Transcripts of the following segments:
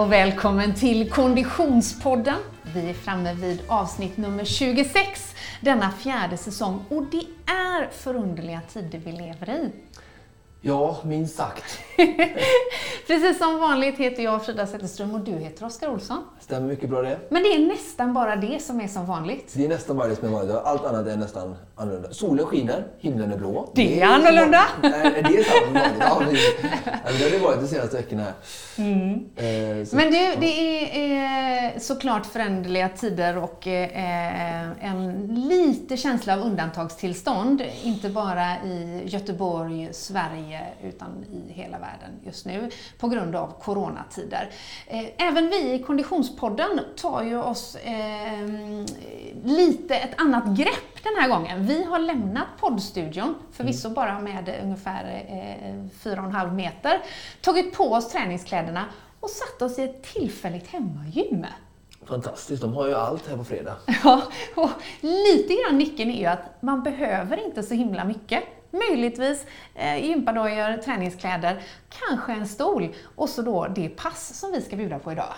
och välkommen till Konditionspodden. Vi är framme vid avsnitt nummer 26 denna fjärde säsong och det är förunderliga tider vi lever i. Ja, minst sagt. Precis som vanligt heter jag Frida Zetterström och du heter Oskar Olsson. Stämmer mycket bra det. Men det är nästan bara det som är som vanligt. Det är nästan bara det som är vanligt. Allt annat är nästan annorlunda. Solen skiner, himlen är blå. Det är annorlunda. Nej, det är sant. Ja, det, det har det varit de senaste veckorna. Mm. Eh, så, Men det, det är eh, såklart föränderliga tider och eh, en lite känsla av undantagstillstånd. Inte bara i Göteborg, Sverige, utan i hela världen just nu på grund av coronatider. Eh, även vi i Konditionspodden tar ju oss eh, lite ett annat grepp den här gången. Vi har lämnat poddstudion, förvisso mm. bara med ungefär eh, 4,5 meter, tagit på oss träningskläderna och satt oss i ett tillfälligt hemmagym. Fantastiskt, de har ju allt här på fredag. Ja, och lite grann nyckeln är ju att man behöver inte så himla mycket. Möjligtvis eh, gympadojor, träningskläder, kanske en stol och så då det pass som vi ska bjuda på idag.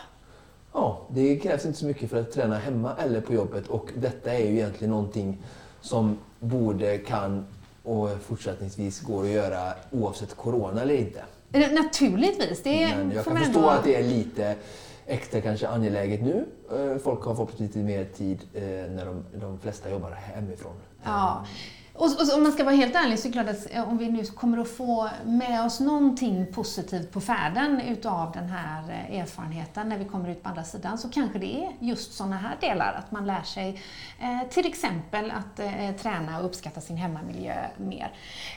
Ja, det krävs inte så mycket för att träna hemma eller på jobbet och detta är ju egentligen någonting som borde, kan och fortsättningsvis går att göra oavsett corona eller inte. Naturligtvis. Det Men jag kan förstå ändå... att det är lite extra kanske angeläget nu. Eh, folk har fått lite mer tid eh, när de, de flesta jobbar hemifrån. Ja. Och, och, om man ska vara helt ärlig så är det klart att eh, om vi nu kommer att få med oss någonting positivt på färden utav den här eh, erfarenheten när vi kommer ut på andra sidan så kanske det är just sådana här delar, att man lär sig eh, till exempel att eh, träna och uppskatta sin hemmamiljö mer.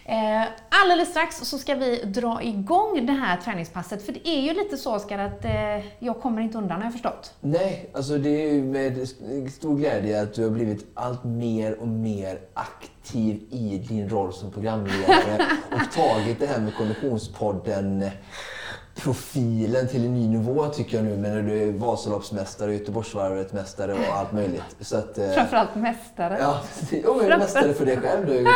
Eh, alldeles strax så ska vi dra igång det här träningspasset för det är ju lite så Oskar att eh, jag kommer inte undan har jag förstått. Nej, alltså det är ju med stor glädje att du har blivit allt mer och mer aktiv aktiv i din roll som programledare och tagit det här med Konditionspodden profilen till en ny nivå tycker jag nu när du är Vasaloppsmästare, Göteborgsvarvet-mästare och allt möjligt. Så att, eh, Framförallt mästare. Ja, jo, men mästare för dig själv. Du har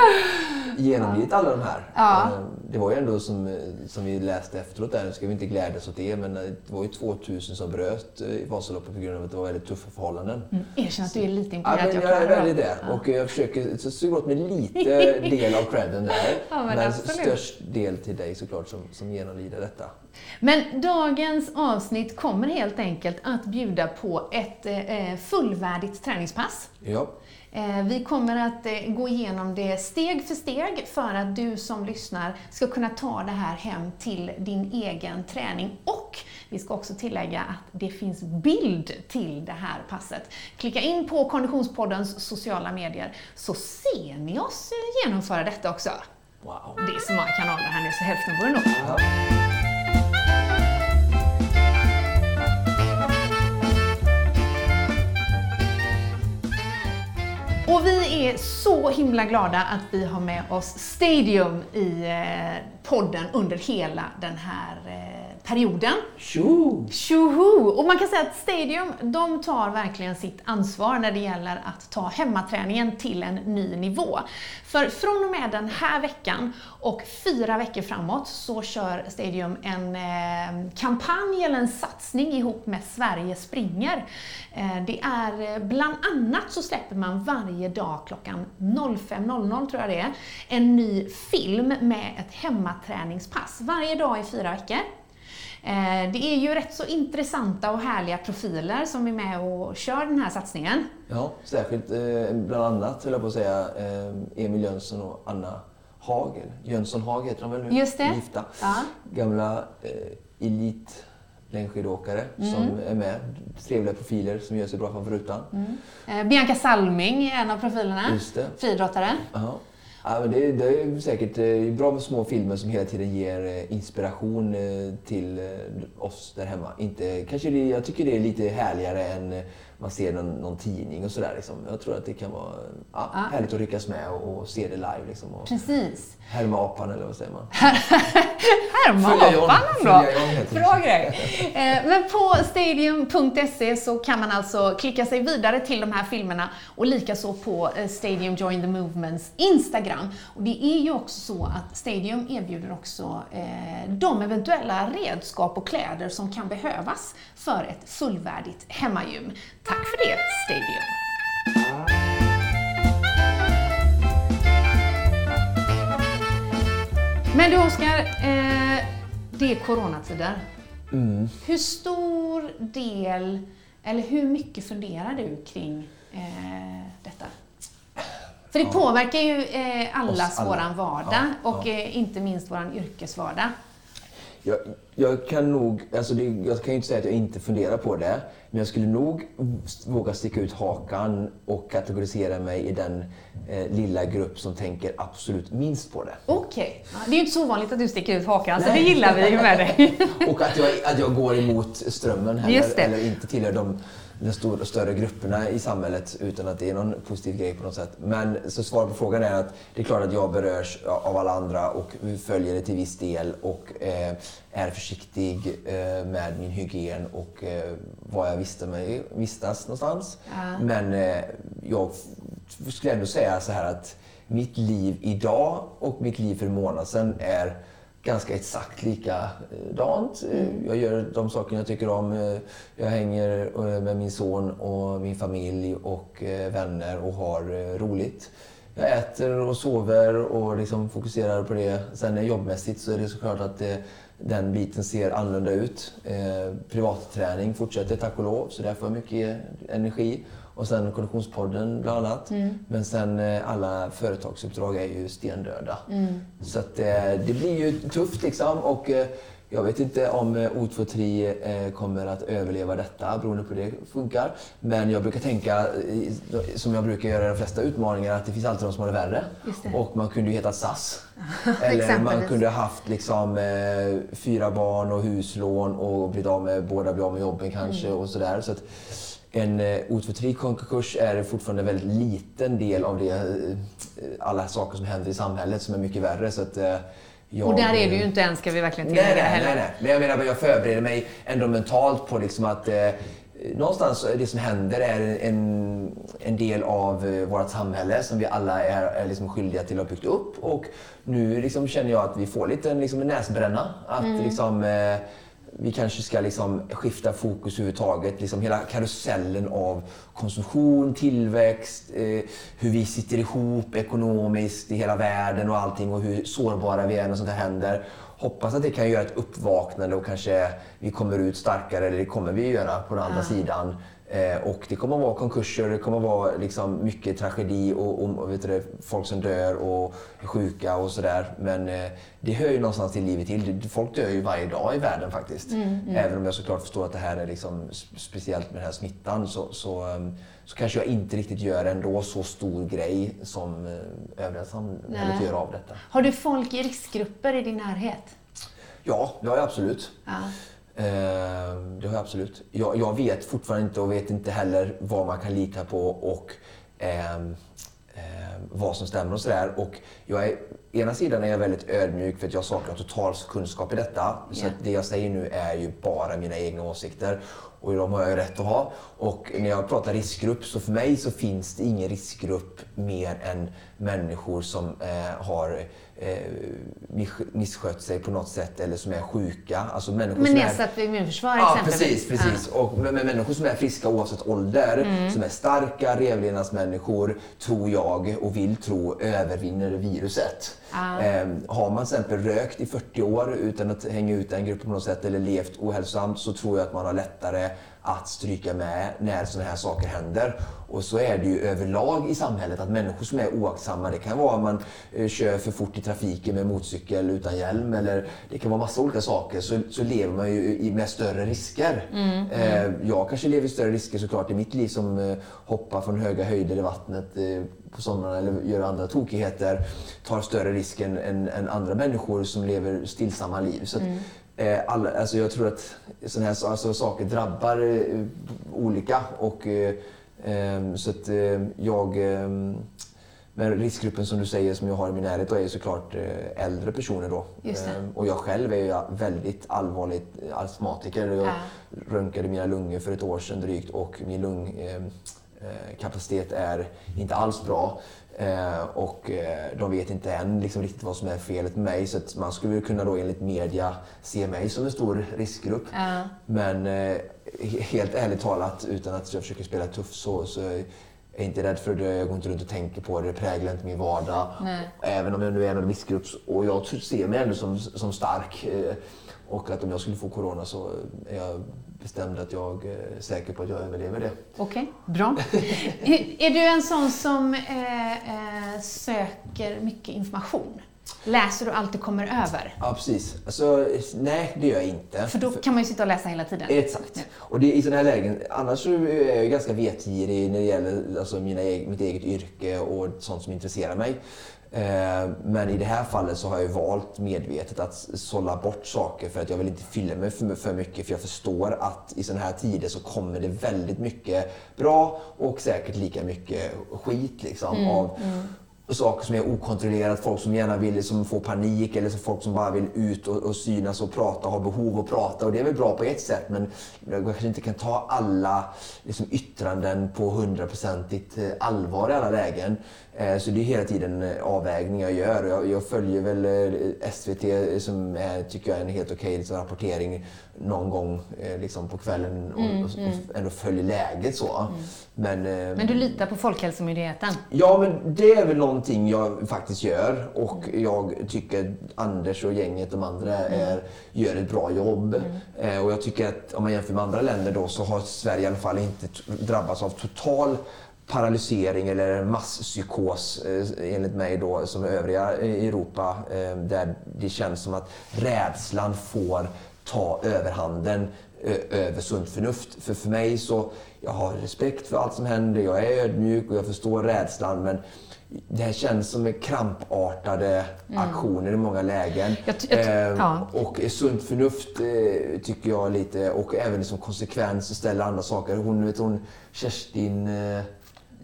genomlidit alla de här. Ja. Eh, det var ju ändå som, som vi läste efteråt där, nu ska vi inte glädjas åt det, men det var ju 2000 som bröt i Vasaloppet på grund av att det var väldigt tuffa förhållanden. Mm, erkänn att du är lite imponerad. Ja, men jag är väldigt det. Ja. Och jag försöker så suga åt mig lite del av credden där. Ja, men men störst del till dig såklart som, som genomlider detta. Men dagens avsnitt kommer helt enkelt att bjuda på ett eh, fullvärdigt träningspass. Ja. Eh, vi kommer att eh, gå igenom det steg för steg för att du som lyssnar ska kunna ta det här hem till din egen träning. Och vi ska också tillägga att det finns bild till det här passet. Klicka in på Konditionspoddens sociala medier så ser ni oss genomföra detta också. Wow. Det är så många kanaler här nu så hälften vore nog. Och vi är så himla glada att vi har med oss Stadium i eh, podden under hela den här eh, perioden. Tjoho! Tjoho! Och man kan säga att Stadium, de tar verkligen sitt ansvar när det gäller att ta hemmaträningen till en ny nivå. För från och med den här veckan och fyra veckor framåt så kör Stadium en eh, kampanj eller en satsning ihop med Sverige springer. Eh, det är eh, bland annat så släpper man varje dag klockan 05.00 tror jag det är, en ny film med ett hemmaträningspass varje dag i fyra veckor. Eh, det är ju rätt så intressanta och härliga profiler som är med och kör den här satsningen. Ja, särskilt eh, bland annat, höll jag på att säga, eh, Emil Jönsson och Anna Hagel. Jönsson Hag heter de väl nu? Just det. Gifta. Ja. Gamla elit längdskidåkare mm. som är med. Trevliga profiler som gör sig bra framför rutan. Mm. Bianca Salming är en av profilerna. Just det. Friidrottare. Ja, men det, det, är säkert eh, bra med små filmer som hela tiden ger eh, inspiration eh, till oss där hemma. Inte, kanske det, jag tycker det är lite härligare än man ser någon, någon tidning och sådär. Liksom. Jag tror att det kan vara ja, ja. härligt att ryckas med och, och se det live. Liksom, och Precis. Härma apan eller vad säger man? Hermopan ändå! Bra grej! Eh, men på stadium.se så kan man alltså klicka sig vidare till de här filmerna och likaså på eh, Stadium Join the Movements Instagram. Och det är ju också så att Stadium erbjuder också eh, de eventuella redskap och kläder som kan behövas för ett fullvärdigt hemmagym. Tack för det, Stadium! Men du Oskar, eh, det är coronatider. Mm. Hur stor del, eller hur mycket funderar du kring eh, detta? För det ja. påverkar ju eh, allas alla. våran vardag ja, och ja. Eh, inte minst våran yrkesvardag. Jag, jag, kan nog, alltså det, jag kan ju inte säga att jag inte funderar på det, men jag skulle nog våga sticka ut hakan och kategorisera mig i den eh, lilla grupp som tänker absolut minst på det. Okej. Okay. Det är ju inte så vanligt att du sticker ut hakan, Nej. så det gillar vi ju med dig. och att jag, att jag går emot strömmen heller, eller inte tillhör de de stor, större grupperna i samhället utan att det är någon positiv grej på något sätt. Men så svaret på frågan är att det är klart att jag berörs av alla andra och följer det till viss del och eh, är försiktig eh, med min hygien och eh, var jag visste mig, vistas någonstans. Ja. Men eh, jag skulle ändå säga så här att mitt liv idag och mitt liv för en månad sedan är ganska exakt likadant. Eh, mm. Eh, jag gör de saker jag tycker om. Eh, jag hänger med min son och min familj och vänner och har roligt. Jag äter och sover och liksom fokuserar på det. Sen jobbmässigt så är det såklart att det, den biten ser annorlunda ut. Eh, privatträning fortsätter tack och lov, så där får jag mycket energi. Och sen Konditionspodden bland annat. Mm. Men sen eh, alla företagsuppdrag är ju stendöda. Mm. Så att, eh, det blir ju tufft liksom. Och, eh, jag vet inte om O23 kommer att överleva detta beroende på hur det funkar. Men jag brukar tänka, som jag brukar göra i de flesta utmaningar, att det finns alltid de som har det värre. Det. Och man kunde ju heta SAS. Eller man kunde ha haft liksom, fyra barn och huslån och blivit av med, båda blivit av med jobben kanske mm. och sådär. Så att, en eh, O23-konkurs är fortfarande en väldigt liten del av det, eh, alla saker som händer i samhället som är mycket värre. Så att, eh, jag, och där är du ju inte än, ska vi verkligen tillägga nej, nej, nej, nej. Men jag menar, jag förbereder mig ändå mentalt på liksom att eh, någonstans det som händer är en, en del av vårt samhälle som vi alla är, är liksom skyldiga till att ha byggt upp. Och nu liksom känner jag att vi får lite liksom en näsbränna. Att mm. liksom, eh, vi kanske ska liksom skifta fokus överhuvudtaget. Liksom hela karusellen av konsumtion, tillväxt, eh, hur vi sitter ihop ekonomiskt i hela världen och allting och hur sårbara vi är när sånt här händer. Hoppas att det kan göra ett uppvaknande och kanske vi kommer ut starkare, eller det kommer vi göra på den andra ja. sidan. Eh, och det kommer att vara konkurser, det kommer att vara liksom mycket tragedi och, och vet du, folk som dör och är sjuka och sådär. Men eh, det hör ju någonstans till livet till. Folk dör ju varje dag i världen faktiskt. Mm, mm. Även om jag såklart förstår att det här är liksom speciellt med den här smittan så, så, um, så kanske jag inte riktigt gör ändå så stor grej som uh, övriga samhället gör av detta. Har du folk i riskgrupper i din närhet? Ja, det har jag absolut. Ja. Eh, det har jag absolut. Jag, jag, vet fortfarande inte och vet inte heller vad man kan lita på och eh, eh, vad som stämmer och sådär. Och jag är, ena sidan är jag väldigt ödmjuk för att jag saknar total kunskap i detta. Yeah. Så det jag säger nu är ju bara mina egna åsikter. Och de har jag ju rätt att ha. Och när jag pratar riskgrupp, så för mig så finns det ingen riskgrupp mer än människor som eh, har eh, misskött sig på något sätt eller som är sjuka. Alltså människor med nedsatt immunförsvar ja, exempelvis. Precis, precis. Ja. Och med, med, människor som är friska oavsett ålder, mm. som är starka revlevnadsmänniskor, tror jag och vill tro, övervinner viruset. Ah. Eh, har man till exempel rökt i 40 år utan att hänga ut den gruppen på något sätt eller levt ohälsosamt så tror jag att man har lättare att stryka med när sådana här saker händer. Och så är det ju överlag i samhället att människor som är oaktsamma, det kan vara att man eh, kör för fort i trafiken med motorcykel utan hjälm eller det kan vara massa olika saker, så, så lever man ju med större risker. Mm, mm. Eh, jag kanske lever i större risker såklart i mitt liv som eh, hoppar från höga höjder i vattnet på somrarna eller gör andra tokigheter, tar större risk än, än, andra människor som lever stillsamma liv. Så mm. Alla, alltså jag tror att sådana här alltså, saker drabbar eh, olika. Och, eh, så att eh, jag... Men Men riskgruppen som du säger, som jag har i min närhet, är såklart eh, äldre personer då. Ehm, Och jag själv är väldigt allvarligt astmatiker. Jag Ja. röntgade mina lungor för ett år sedan drygt och min lungkapacitet är inte alls bra. Eh, och eh, de vet inte än liksom riktigt vad som är felet med mig. Så man skulle kunna då enligt media se mig som en stor riskgrupp. Ja. Men eh, he- helt ärligt talat, utan att jag försöker spela tuff så, så är jag inte rädd för det. Jag går inte runt och tänker på det. Det präglar inte min vardag. Nej. Även om jag nu är en riskgrupp och jag ser mig ändå som, som stark. eh, Och att om jag skulle få corona så är jag bestämd att jag är säker på att jag överlever det. Okej, bra. är du en sån som eh, eh, söker mycket information? Läser du allt du kommer över? Ja, precis. Alltså, nej, det gör jag inte. För då kan man ju sitta och läsa hela tiden. Exakt. Och det, i sådana här lägen, annars är jag ganska vetgirig när det gäller alltså mina, eg- mitt eget yrke och sånt som intresserar mig. Eh, Men i det här fallet så har jag valt medvetet att sålla bort saker för att jag vill inte fylla mig för, mycket. För jag förstår att i sådana här tider så kommer det väldigt mycket bra och säkert lika mycket skit liksom. av, saker som är okontrollerat, folk som gärna vill liksom få panik eller så folk som bara vill ut och, och synas och prata, har behov att prata. Och det är väl bra på ett sätt men jag kanske inte kan ta alla liksom, yttranden på hundraprocentigt eh, allvar i alla lägen. Eh, Så det är hela tiden eh, avvägningar jag gör. Jag, jag följer väl eh, SVT som är, tycker jag är en helt okej liksom, rapportering någon gång liksom, på kvällen och, och, och ändå följer läget så. Men, eh, Men du litar på Folkhälsomyndigheten? Ja, men det är väl någonting jag faktiskt gör och jag tycker Anders och gänget, de andra, är, gör ett bra jobb. Eh, och jag tycker att om man jämför med andra länder då så har Sverige i alla fall inte drabbats av total paralysering eller masspsykos eh, enligt mig då som övriga i Europa eh, där det känns som att rädslan får ta överhanden över sunt förnuft. För för mig så, jag har respekt för allt som händer, jag är ödmjuk och jag förstår rädslan men det här känns som krampartade aktioner i många lägen. Mm. Jag jag Ehm, ja. Och sunt förnuft eh, tycker jag lite och även liksom konsekvens ställa andra saker. Hon, vet hon Kerstin eh,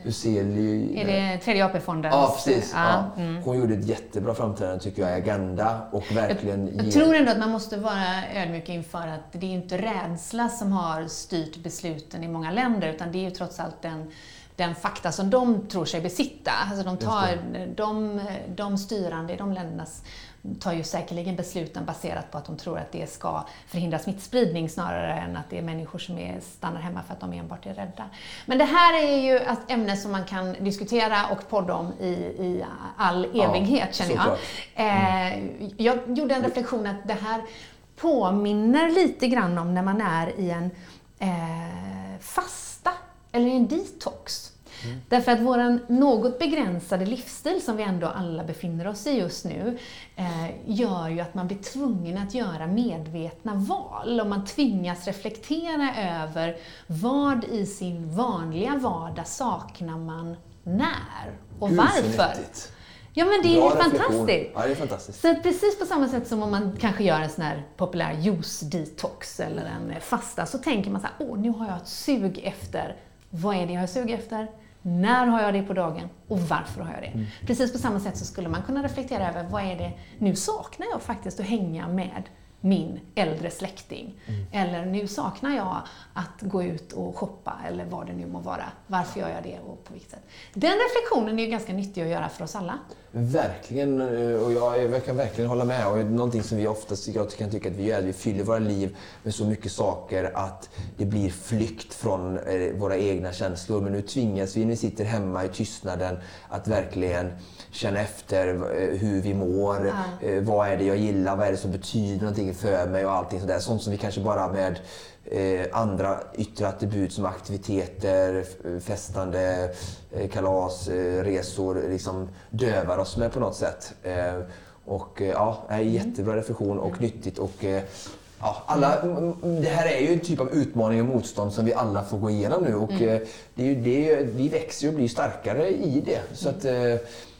Huseli. Är det tredje AP-fondens? Ja, precis. Ja. Ja. Hon gjorde ett jättebra framträdande tycker jag i Agenda och verkligen Jag ger- tror ändå att man måste vara ödmjuk inför att det är inte rädsla som har styrt besluten i många länder, utan det är ju trots allt den, den fakta som de tror sig besitta. Alltså de, tar, de, de styrande i de länderna tar ju säkerligen besluten baserat på att de tror att det ska förhindra smittspridning snarare än att det är människor som är, stannar hemma för att de enbart är rädda. Men det här är ju ett ämne som man kan diskutera och podda om i, i all Ja, evighet känner jag. Eh, jag gjorde en reflektion att det här påminner lite grann om när man är i en eh, fasta eller en detox. Därför att vår något begränsade livsstil som vi ändå alla befinner oss i just nu eh, gör ju att man blir tvungen att göra medvetna val och man tvingas reflektera över vad i sin vanliga vardag saknar man när och Gud, varför. Ja men det är ju fantastiskt. Ja, det är fantastiskt. Så precis på samma sätt som om man kanske gör en sån här populär juice-detox eller en fasta, så tänker man så här, åh nu har jag ett sug efter, vad är det jag har sug efter? När har jag det på dagen? Och varför har jag det? Mm. Precis på samma sätt så skulle man kunna reflektera över, vad är det, nu saknar jag faktiskt att hänga med min äldre släkting. Mm. Eller nu saknar jag att gå ut och shoppa eller vad det nu må vara. Varför gör jag det och på vilket sätt? Den reflektionen är ju ganska nyttig att göra för oss alla. Verkligen, eh, och jag, jag kan verkligen hålla med. Och någonting som vi oftast jag kan tycka att vi gör, att vi fyller våra liv med så mycket saker att det blir flykt från eh, våra egna känslor. Men nu tvingas vi, när vi sitter hemma i tystnaden, att verkligen känna efter eh, hur vi mår. Ja. Vad är det jag gillar? Vad är det som betyder någonting för mig? Och allting sådär. Sånt som vi kanske bara med eh, andra yttre attribut som aktiviteter, festande, eh, kalas, eh, resor liksom dövar med på något sätt. Eh, och eh, ja, det är en jättebra reflektion och nyttigt. Och, eh, Ja, alla, m- m- det här är ju en typ av utmaning och motstånd som vi alla får gå igenom nu. Och, eh, det är ju det, vi växer och blir starkare i det. Så att,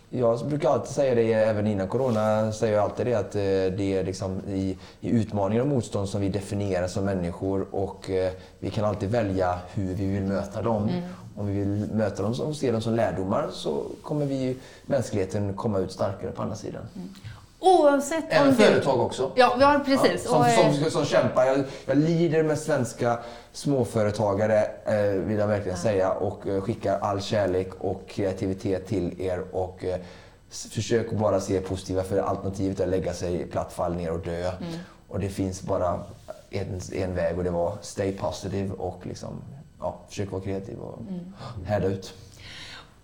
jag brukar alltid säga det, även innan corona, säger jag alltid det att det är liksom i, i utmaningar och motstånd som vi definieras som människor och vi kan alltid välja hur vi vill möta dem. Om vi vill möta dem och se dem som lärdomar så kommer vi mänskligheten komma ut starkare på andra sidan. Mm. Oavsett Även om företag också. Ja, ja precis. Ja, som, och, som, som, som kämpar. Jag, jag, lider med svenska småföretagare, eh, vill jag verkligen ja. säga. Och eh, skickar all kärlek och kreativitet till er. Och eh, försök bara se positiva, för alternativet är att lägga sig platt, fall ner och dö. Mm. Och det finns bara en, en väg och det var stay positive och liksom, ja, försök vara kreativ och mm. härda ut.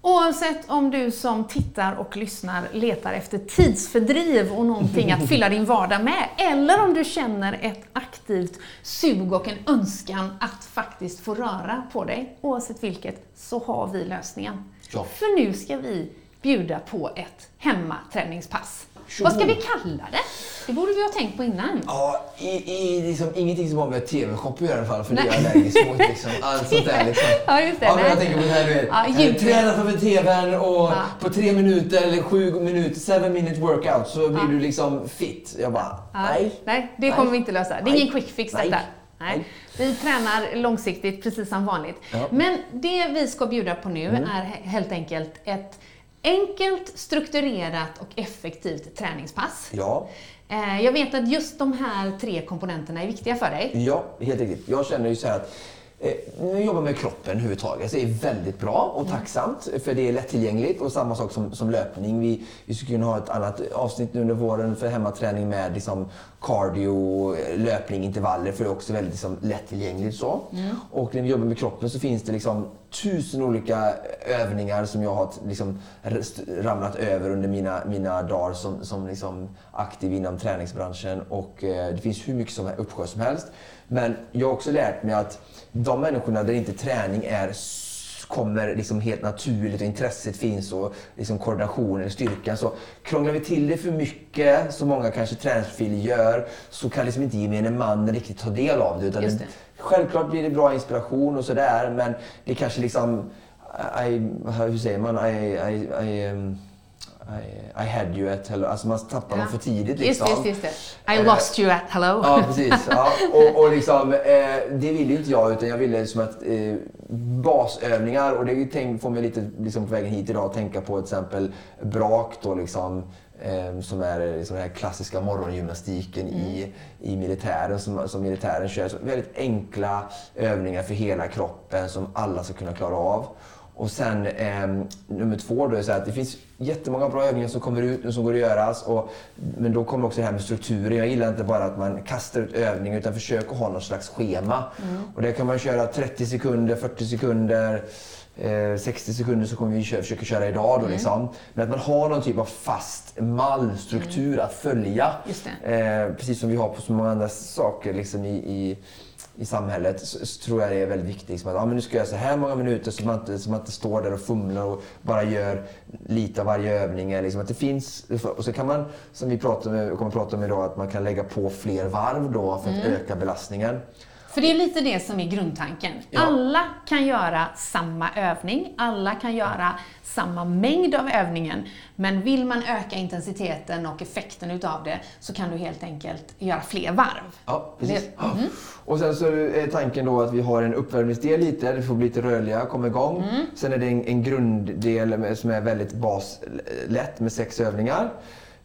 Oavsett om du som tittar och lyssnar letar efter tidsfördriv och någonting att fylla din vardag med, eller om du känner ett aktivt sug och en önskan att faktiskt få röra på dig, oavsett vilket, så har vi lösningen. Ja. För nu ska vi bjuda på ett hemmaträningspass. Vad ska vi kalla det? Det borde vi ha tänkt på innan. Ja, i, i, liksom, ingenting som har med TV-shop att göra i alla fall, för Nej. det är jag allergisk mot. Liksom. Allt sånt där liksom. Ja, just det. Ja, men jag tänker på det här, du vet. Ja, träna framför TVn och ja. på tre minuter eller sju minuter, seven minute workout, så blir ja. du liksom fit. Jag bara, nej. Nej, det kommer vi inte lösa. Det är ingen quick fix detta. Nej. Vi tränar långsiktigt precis som vanligt. Ja. Men det vi ska bjuda på nu mm. är helt enkelt ett enkelt, strukturerat och effektivt träningspass. Ja. Eh, jag vet att just de här tre komponenterna är viktiga för dig. Ja, helt riktigt. Jag känner ju så här att eh, jag jobbar med kroppen överhuvudtaget. Det är väldigt bra och mm. tacksamt för det är lättillgängligt och samma sak som, som löpning. Vi, vi skulle kunna ha ett annat avsnitt nu under våren för hemmaträning med liksom cardio, löpning, intervaller för det är också väldigt liksom, lättillgängligt. Så. Mm. Och när vi jobbar med kroppen så finns det liksom tusen olika övningar som jag har liksom ramlat över under mina, mina dagar som, som liksom aktiv inom träningsbranschen. Och eh, det finns hur mycket som uppsjö som helst. Men jag har också lärt mig att de människorna där inte träning är kommer liksom helt naturligt och intresset finns och liksom koordinationen, styrkan. Så krånglar vi till det för mycket, som många kanske träningsprofiler gör, så kan liksom inte gemene man riktigt ta del av det. Utan det. Självklart blir det bra inspiration och sådär, men det kanske liksom... I, hur säger man? I, I, I, um, i, I had you at hello. Alltså man tappar ja. dem för tidigt. Liksom. Just, just, just det. I lost you at hello. Ja, precis. Ja. Och, och liksom, eh, det ville inte jag, utan jag ville liksom att eh, basövningar, och det tänk, får mig lite liksom, på vägen hit idag att tänka på till exempel brak då liksom. Eh, som är liksom den här klassiska morgongymnastiken mm. i, i militären som, som militären kör. Så väldigt enkla övningar för hela kroppen som alla ska kunna klara av. Och sen eh, nummer två då är så att det finns jättemånga bra övningar som kommer ut nu som går att göras. Och, men då kommer också det här med strukturen. Jag gillar inte bara att man kastar ut övningar utan försöker ha något slags schema. Mm. Och det kan man köra 30 sekunder, 40 sekunder. 60 eh, sekunder så kommer vi köra, försöka köra idag. Då, mm. liksom. Men att man har någon typ av fast mallstruktur mm. att följa. Eh, precis som vi har på så många andra saker liksom, i, i i samhället så, så, tror jag det är väldigt viktigt. Liksom att, ja, men nu ska jag så här många minuter så man, inte, så man inte står där och fumlar och bara gör lite av varje övning. Liksom att det finns, och så kan man, som vi pratar kommer att prata om idag, att man kan lägga på fler varv då för att mm. öka belastningen. För det är lite det som är grundtanken. Ja. Alla kan göra samma övning, alla kan göra samma mängd av övningen, men vill man öka intensiteten och effekten utav det så kan du helt enkelt göra fler varv. Ja, precis. Mm. Och sen så är tanken då att vi har en uppvärmningsdel lite, det får bli lite rörliga, komma igång. Mm. Sen är det en, en grunddel som är väldigt baslätt med sex övningar.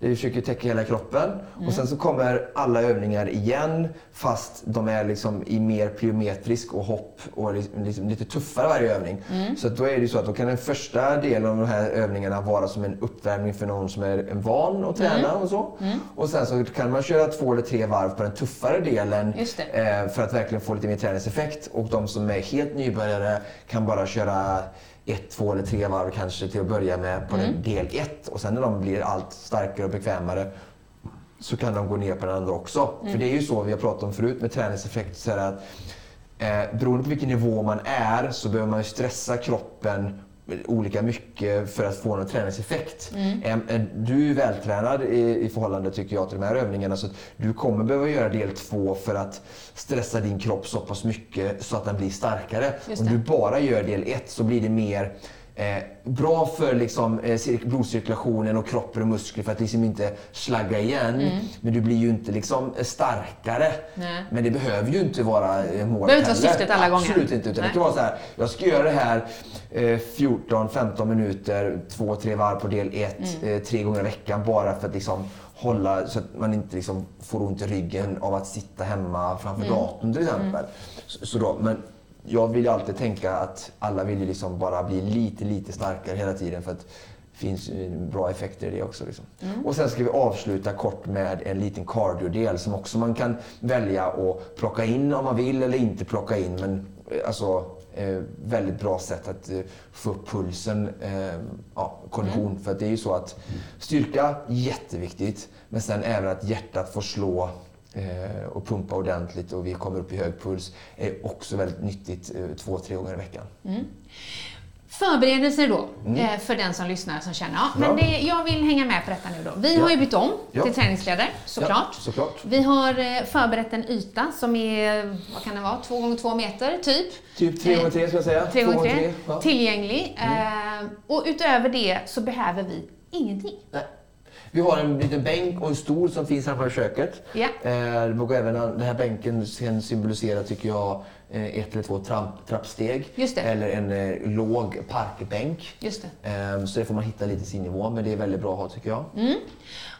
Där vi försöker täcka hela kroppen. Mm. Och sen så kommer alla övningar igen fast de är liksom i mer plyometrisk och hopp och liksom lite tuffare varje övning. Mm. Så då är det så att då kan den första delen av de här övningarna vara som en uppvärmning för någon som är van att träna mm. och så. Mm. Och sen så kan man köra två eller tre varv på den tuffare delen eh, för att verkligen få lite mer träningseffekt. Och de som är helt nybörjare kan bara köra ett, två eller tre varv kanske till att börja med på mm. del ett. Och sen när de blir allt starkare och bekvämare så kan de gå ner på den andra också. Mm. För det är ju så vi har pratat om förut med träningseffekt. Så att, eh, beroende på vilken nivå man är så behöver man stressa kroppen olika mycket för att få någon träningseffekt. Mm. Du är vältränad i, i förhållande tycker jag till de här övningarna så att du kommer behöva göra del två för att stressa din kropp så pass mycket så att den blir starkare. Om du bara gör del ett så blir det mer Eh, bra för liksom, eh, cirk- blodcirkulationen och kroppen och muskler för att liksom inte slagga igen. Men du blir ju inte liksom eh, starkare. Nej. Men det behöver ju inte vara eh, målet Behöver inte vara syftet alla gånger. Absolut inte. Utan Nej. det kan vara så här, jag ska göra det här eh, 14-15 minuter, två, tre varv på del 1, Mm. eh, tre gånger i veckan bara för att liksom hålla så att man inte liksom får ont i ryggen av att sitta hemma framför Mm. datorn till exempel. Så, så då, men jag vill ju alltid tänka att alla vill ju liksom bara bli lite, lite starkare hela tiden för att det finns bra effekter i det också. Liksom. Mm. Och sen ska vi avsluta kort med en liten cardio-del som också man kan välja att plocka in om man vill eller inte plocka in. Men eh, alltså, eh, väldigt bra sätt att eh, få upp pulsen, eh, ja, kondition. Mm. För att det är ju så att styrka, jätteviktigt. Men sen även att hjärtat får slå och pumpa ordentligt och vi kommer upp i hög puls är också väldigt nyttigt eh, två, tre gånger i veckan. Förberedelser då, eh, för den som lyssnar som känner, ja, men Mm. Det, jag vill hänga med på detta nu då. Vi Ja. har ju bytt om Ja. till träningskläder, såklart. Ja, såklart. Vi har eh, förberett en yta som är, vad kan det vara, två gånger två meter typ. Typ tre gånger tre ska jag säga. Tre gånger tre. Mm. Tillgänglig. Eh, och utöver det så behöver vi ingenting. Nej. Vi har en liten bänk och en stol som finns här på köket. Ja. Eh, även den här bänken sen symboliserar, tycker jag, eh, ett eller två tramp, trappsteg. Eller en eh, låg parkbänk. Just det. Eh, så det får man hitta lite sin nivå, men det är väldigt bra att ha tycker jag. Mm.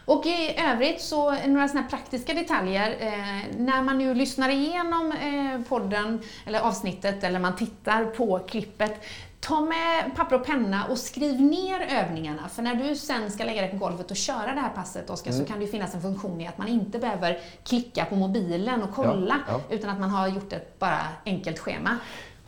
Och i övrigt så några sådana praktiska detaljer. Eh, när man nu lyssnar igenom eh, podden eller avsnittet eller man tittar på klippet Ta med papper och penna och skriv ner övningarna. För när du sen ska lägga dig på golvet och köra det här passet, Oskar, Mm. så kan det finnas en funktion i att man inte behöver klicka på mobilen och kolla, Ja, ja. utan att man har gjort ett bara enkelt schema.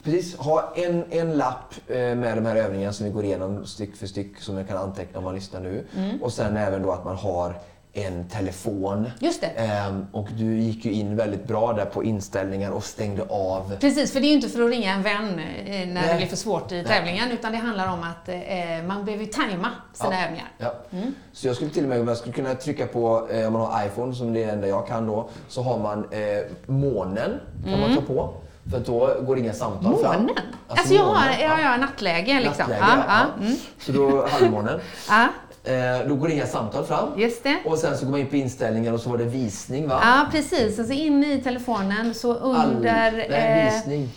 Precis, ha en, en lapp eh, med de här övningarna som vi går igenom styck för styck som man kan anteckna om man lyssnar nu. Mm. Och sen även då att man har en telefon. Just det. Ehm, och du gick ju in väldigt bra där på inställningar och stängde av. Precis, för det är ju inte för att ringa en vän eh, när det Nej. blir för svårt i tävlingen, utan det handlar om att eh, man behöver tajma sina Ja. övningar. Ja. Mm. Så jag skulle till och med jag skulle kunna trycka på, eh, om man har iPhone som det är det enda jag kan då, så har man eh, månen kan man ta på. För då går inga samtal fram. Mm. Månen? Alltså, jag har, månen, jag har nattläge liksom. Nattläge, ja. ja. Mm. Så då, halvmånen. Då går inga samtal fram. just det. Och sen så går man in på inställningar och så var det visning va? Ja, precis. Alltså inne i telefonen så under... All, nej, eh, visning.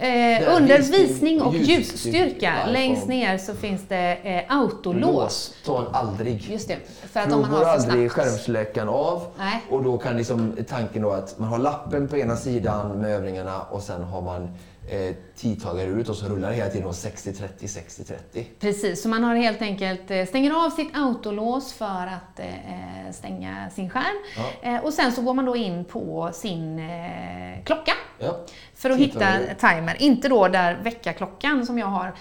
Eh, under visning, och ljusstyrka, iPhone. längst ner så finns det eh, autolås. Man aldrig. Just det, för att För om då man går har aldrig snabbt... skärmsläckaren av. Nej. Och då kan liksom tanken då att man har lappen på ena sidan med övningarna och sen har man eh, tidtagare ut och så rullar det hela tiden 60-30, 60-30. Precis, så man har helt enkelt eh, stänger av sitt autolås för att eh, stänga sin skärm. Ja. Eh, och sen så går man då in på sin eh, klocka Ja. för att hitta Tidtagare. timer. Inte då där väckarklockan som jag har,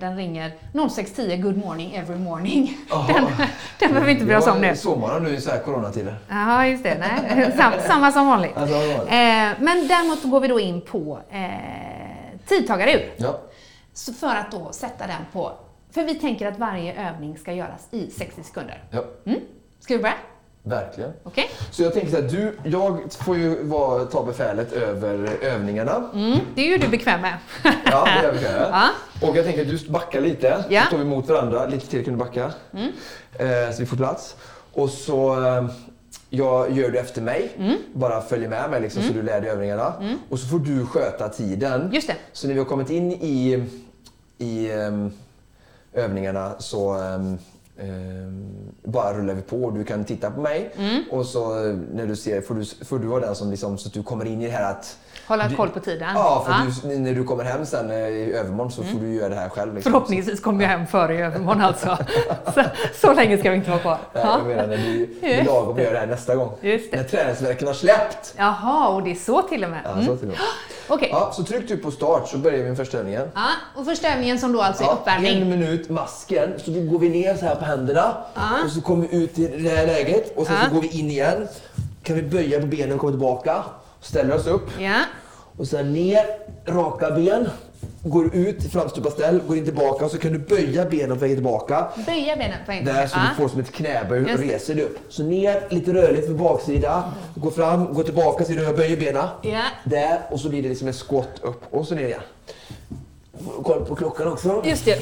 den ringer 06.10 Good morning every morning. Jaha. Den, den behöver vi inte bry oss om nu. Sovmorgon nu i så här coronatider. Ja, just det. Nej. Sam, samma som vanligt. Alltså, det? Men däremot går vi då in på tidtagarur. ja. Så för att då sätta den på... För vi tänker att varje övning ska göras i 60 sekunder. ja, Mm? Ska vi börja? verkligen. Okej? Så jag tänker så här, du, jag får ju vara, ta befälet över övningarna. Mm, det är ju du bekväm med. Ja, det är jag. Ja. Och jag tänker att du backar lite, Ja. så står vi mot varandra. Lite till kan du backa. Mm. Eh, så vi får plats. Och så eh, jag gör du efter mig. Mm. Bara följer med mig liksom, så du lär dig övningarna. Och så får du sköta tiden. Just det. Så när vi har kommit in i, i ehm, övningarna så ehm, ehm, bara rullar vi på. Du kan titta på mig Mm. och så eh, när du ser får du, får du vara den som liksom, så att du kommer in i det här att Hålla du- koll på tiden. Ja, för Ja. Mm. Du, när du kommer hem sen eh, i övermorgon så får du göra det här själv. Liksom. Förhoppningsvis kommer jag hem före i övermorgon alltså. Så, så länge ska vi inte vara kvar. Nej, Ja. jag menar när du är lagom att göra det här nästa gång. När träningsvärken har släppt. Jaha, och det är så till och med. Ja, Mm. så till och med. Okej. ja, så tryck du på start så börjar vi med första övningen. Ja, och första övningen som då alltså är Ja, uppvärmning. en minut, masken. Så då går vi ner så här på händerna. Ja. Och så kommer vi ut i det här läget. Och sen Ja. så går vi in igen. Kan vi böja på benen och komma tillbaka. Ställer oss upp. Ja, Och sen ner, raka ben. Går ut framstupa ställ, går in tillbaka. Så kan du böja benen på vägen tillbaka. böja benen på en Där så Ja. du får som ett knäböj och reser dig upp. Så ner, lite rörligt för baksida. Gå fram, gå tillbaka så du böjer benen. Ja. Där och så blir det liksom en skott upp och så ner igen. Kolla på klockan också. Just det.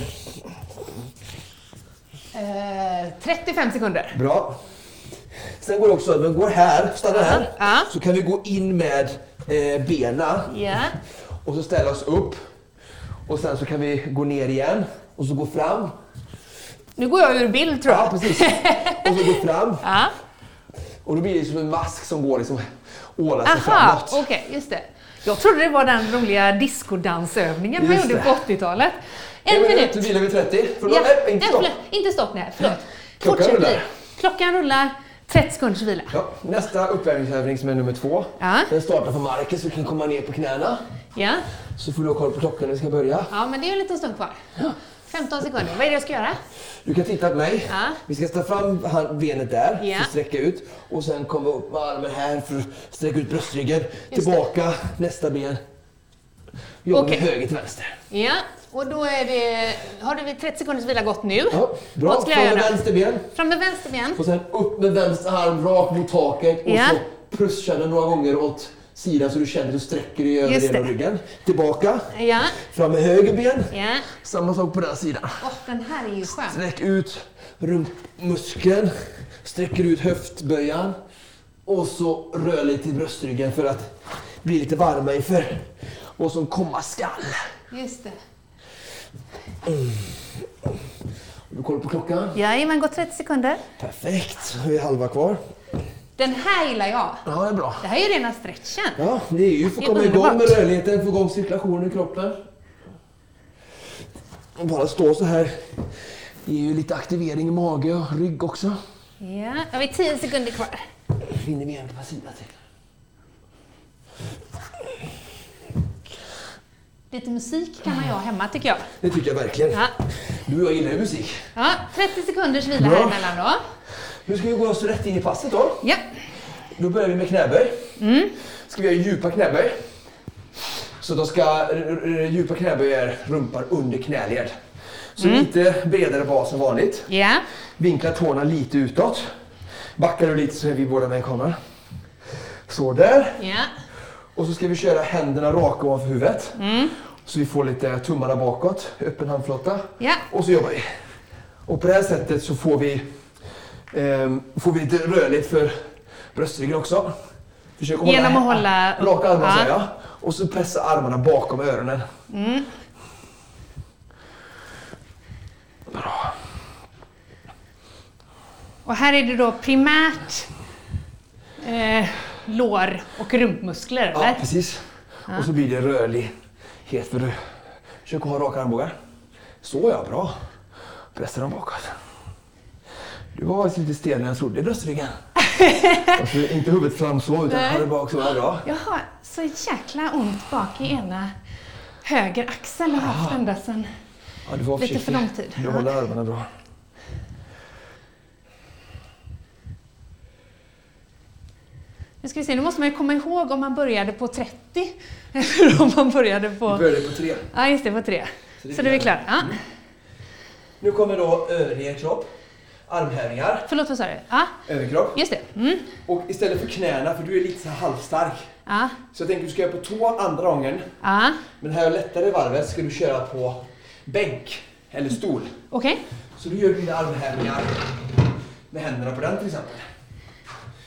Eh, 35 sekunder. Bra. Sen går det också, vi går här, stannar här. Så kan vi gå in med eh, bena och så ställa oss upp. Och sen så kan vi gå ner igen och så gå fram. Nu går jag ur bild tror jag. Ja, precis. Och så gå fram. Ja. Och då blir det som en mask som går liksom ålar sig framåt. okej, just det. Jag trodde det var den roliga discodansövningen man gjorde på 80-talet. En Nu minut. vilar vi 30. Förlåt, Ja, nej, inte stopp. Inte stopp, nej. Förlåt. Klockan Fortsätt rullar. Klockan rullar. 30 sekunders vila. Ja, nästa uppvärmningsövning som är nummer två. Ja. Den startar från marken så vi kan komma ner på knäna. Ja. Så får du ha koll på klockan när vi ska börja. ja, men det är ju en liten stund kvar. 15 sekunder. Vad är det jag ska göra? Du kan titta på mig. Ja. Vi ska ta fram benet där, Ja. för att sträcka ut. Och sen komma upp med armen här för att sträcka ut bröstryggen. Tillbaka, nästa ben. Jobba Okej. med höger till vänster. Ja, och då är det... Har du 30 sekunders vila gått nu? Ja, bra. Fram med vänster ben. Fram med vänster ben. Och sen upp med vänster arm rakt mot taket. Och Ja. så pushar den några gånger åt sidan så du känner att du sträcker dig över det. ryggen. Tillbaka. Ja. Fram med höger ben. Ja. Samma sak på den sidan. Åh, den här är ju skön. Sträck ut rumpmuskeln. Sträcker ut höftböjan. Och så rör lite i bröstryggen för att bli lite varma inför vad som komma skall. Just det. Har du koll på klockan? Jajamän, gått 30 sekunder. Perfekt. Vi är halva kvar. Den här gillar jag. Ja, det är bra. Det här är ju rena stretchen. Ja, det är ju för att komma igång med rörligheten, få igång cirkulationen i kroppen. Och bara stå så här ger ju lite aktivering i mage och rygg också. Ja, har vi 10 sekunder kvar. Hinner vi en på sidan till. Lite musik kan man ju ha hemma tycker jag. Det tycker jag verkligen. Ja, Du och jag gillar ju musik. ja 30 sekunders vila här emellan då. Nu ska vi gå oss rätt in i passet då. Ja, Då börjar vi med knäböj. Ska vi göra djupa knäböj. Så då ska djupa knäböj är rumpan under knäled. Så lite bredare bas än vanligt. ja, Vinkla tårna lite utåt. Backar du lite så är vi båda med i kameran. Så där. ja. Och så ska vi köra händerna raka ovanför huvudet. Så vi får lite tummarna bakåt, öppen handflata. Ja. Och så jobbar vi. Och på det här sättet så får vi, ehm, får vi lite rörligt för bröstryggen också. Försök hålla Genom att hålla. Raka armar Ja. jag. Och så pressa armarna bakom öronen. Bra. Och här är det då primärt eh, lår och rumpmuskler, Ja, eller? precis. Och så blir det rörlighet för du. Försök att ha raka armbågar. Så ja, bra. Pressa dem bakåt. Du var faktiskt lite stel när jag trodde i bröstryggen. alltså, inte huvudet fram så, utan det bak så. Ja, bra. Jag har så jäkla ont bak i ena höger axel har jag haft ända sedan. Ja, Lite för lång tid. Du håller armarna bra. Nu ska vi se, nu måste man ju komma ihåg om man började på 30 eller om man började på... börjar på tre. Ja, just det, på 3. Så det Så är vi klara. Ja. Nu kommer då överkropp. Armhävningar. Förlåt, vad sa du? Ja, Överkropp. just det. Mm. Och istället för knäna, för du är lite så halvstark. Ja, Så jag tänker du ska göra på tå andra gången. ja. Men det här lättare varvet ska du köra på bänk eller stol. okej. Så du gör dina armhävningar med händerna på den till exempel.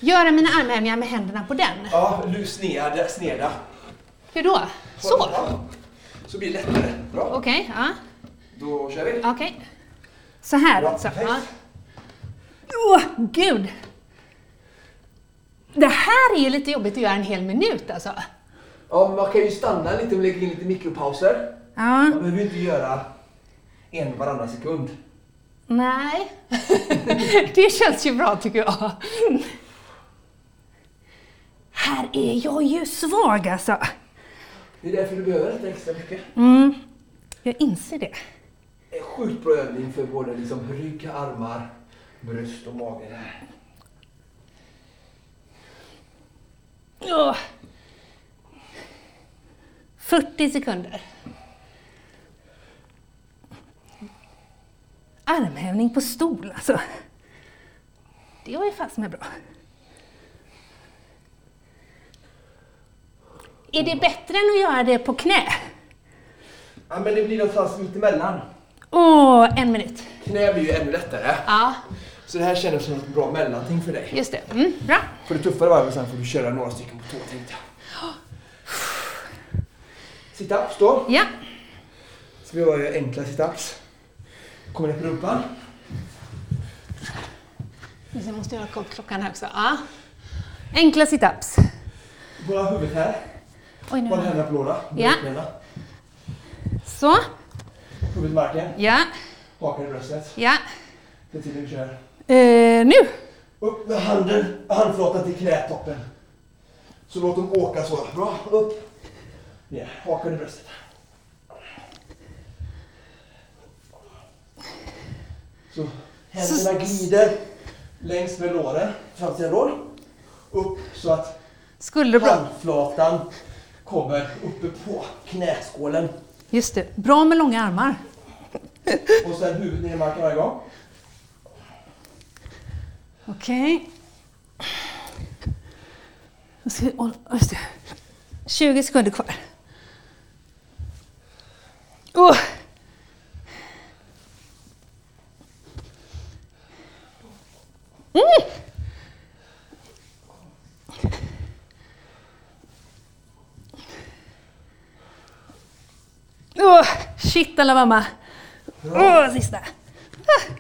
Göra mina armhävningar med händerna på den. Ja, du sneda. sneda. Hur då? Så? Så blir det lättare. Bra. Okej, ja. Då kör vi. Okej. Så här Bra, alltså. perfekt. Ja. Åh, gud! Det här är ju lite jobbigt att göra en hel minut alltså. Ja, man kan ju stanna lite och lägga in lite mikropauser. Ja. Man behöver ju inte göra en varannan sekund. Nej. det känns ju bra tycker jag. Här är jag ju svag alltså. Det är därför du behöver detta extra mycket. Mm. Jag inser det. En sjukt bra övning för både liksom rygg, armar, bröst och mage. Åh. 40 sekunder. Armhävning på stol alltså. Det var ju fast med bra. Är det bättre än att göra det på knä? Ja, men det blir någonstans mitt emellan. Åh, en minut. Knä blir ju ännu lättare. Ja, Så det här känns som ett bra mellanting för dig. just det. Mm, bra. För det tuffare varvet sen får du köra några stycken på tå tänkte jag. Sitta, stå. Ja, Ska vi göra enkla situps. Kommer ner på rumpan. jag måste göra koll på klockan här också. Ja. Enkla situps. Bara huvudet här. Oj, nu. Bara händerna på låda. Ja. Så. Huvudet i marken. Ja, Hakan i bröstet. ja. Det är tiden vi kör. Eh, nu. Upp med handen, handflatan till knätoppen. Så låt dem åka så. Bra, upp. Ner, hakan i bröstet. Så händerna glider längs med låren, framsida lår. Upp så att Skulderblad. handflatan kommer uppe på knäskålen. Just det. Bra med långa armar. Och sen huvudet ner i marken varje gång. Okej. Det. 20 sekunder kvar. Oh. Mm. Oh, shit alla mamma. Åh, sista. Ah.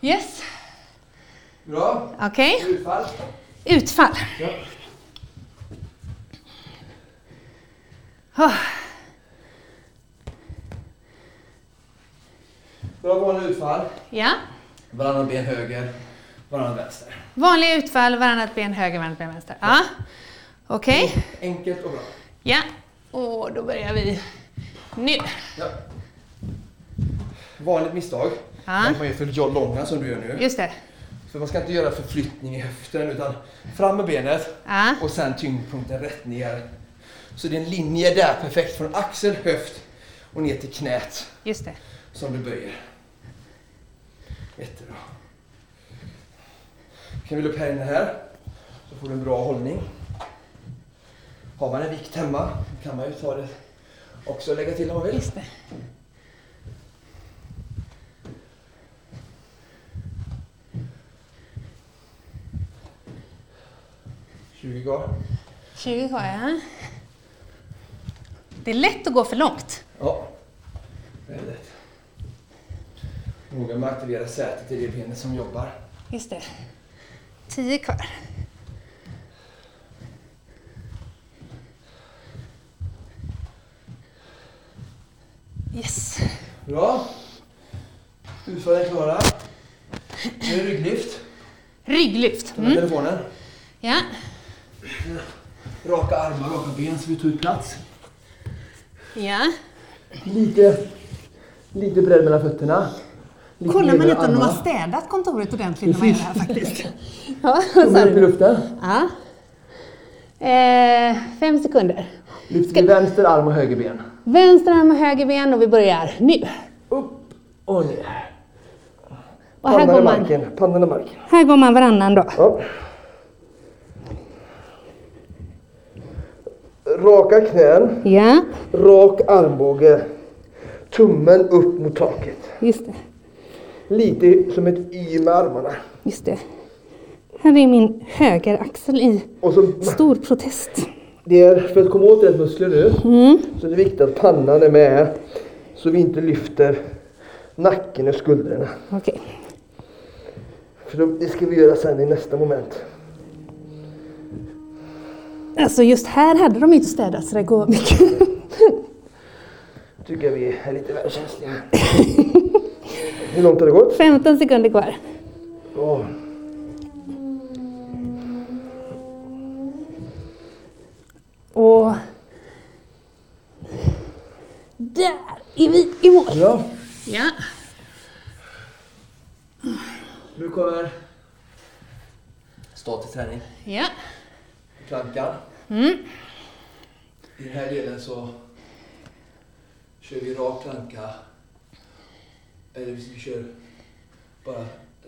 Yes. Bra. Okej. Utfall. Utfall. Ja. Oh. Bra vanliga utfall. Ja. Varannan ben höger, varannan vänster. Vanliga utfall, varannat ben höger, varannat ben vänster. Ja. Okej. Enkelt och bra. Ja. Och då börjar vi nu. Ja. Vanligt misstag. Ja. Att man gör för långa som du gör nu. Just det. För man ska inte göra förflyttning i höften utan fram med benet Ja. och sen tyngdpunkten rätt ner. Så det är en linje där perfekt från axel, höft och ner till knät Just det. som du böjer. Jättebra. Kan vi upp inne här så får du en bra hållning. Har man en vikt hemma kan man ju ta det också och lägga till om man vill. Just det. Tjugo kvar. 20 kvar, ja. Det är lätt att gå för långt. Ja, väldigt. Noga med att aktivera sätet i det benet som jobbar. Just det. 10 kvar. Yes. Bra. Utfallen är klara. Nu är det rygglyft. Rygglyft. Ta med Mm. telefonen. Ja. Raka armar, raka ben så vi tar ut plats. Ja. Lite, lite bredd mellan fötterna. Lite Kollar man inte om de har städat kontoret ordentligt när man gör det här faktiskt? Ja, Tummen upp i luften. Ja. Eh, fem sekunder. Lyfter vi vänster arm och höger ben. Vänster arm och höger ben och vi börjar nu. Upp och ner. Och här Pannan går i man, marken. Pannan i marken. här går man varannan då. Ja. Raka knän. Ja, Rak armbåge. Tummen upp mot taket. just det. Lite som ett Y med armarna. Just det. Här är min högeraxel i Och så, stor protest. Det är, för att komma åt rätt muskler nu Mm. så är det viktigt att pannan är med så vi inte lyfter nacken och skuldrorna. Okej. För det ska vi göra sen i nästa moment. Alltså just här hade de inte städat så det går mycket. Tycker jag vi är lite väl känsliga. Hur långt har det gått? 15 sekunder kvar. Åh. Och där är vi i mål. Ja, Ja. nu kommer statisk träning. Ja. Plankan. Mm. I den här delen så kör vi rak planka. Eller vi kör bara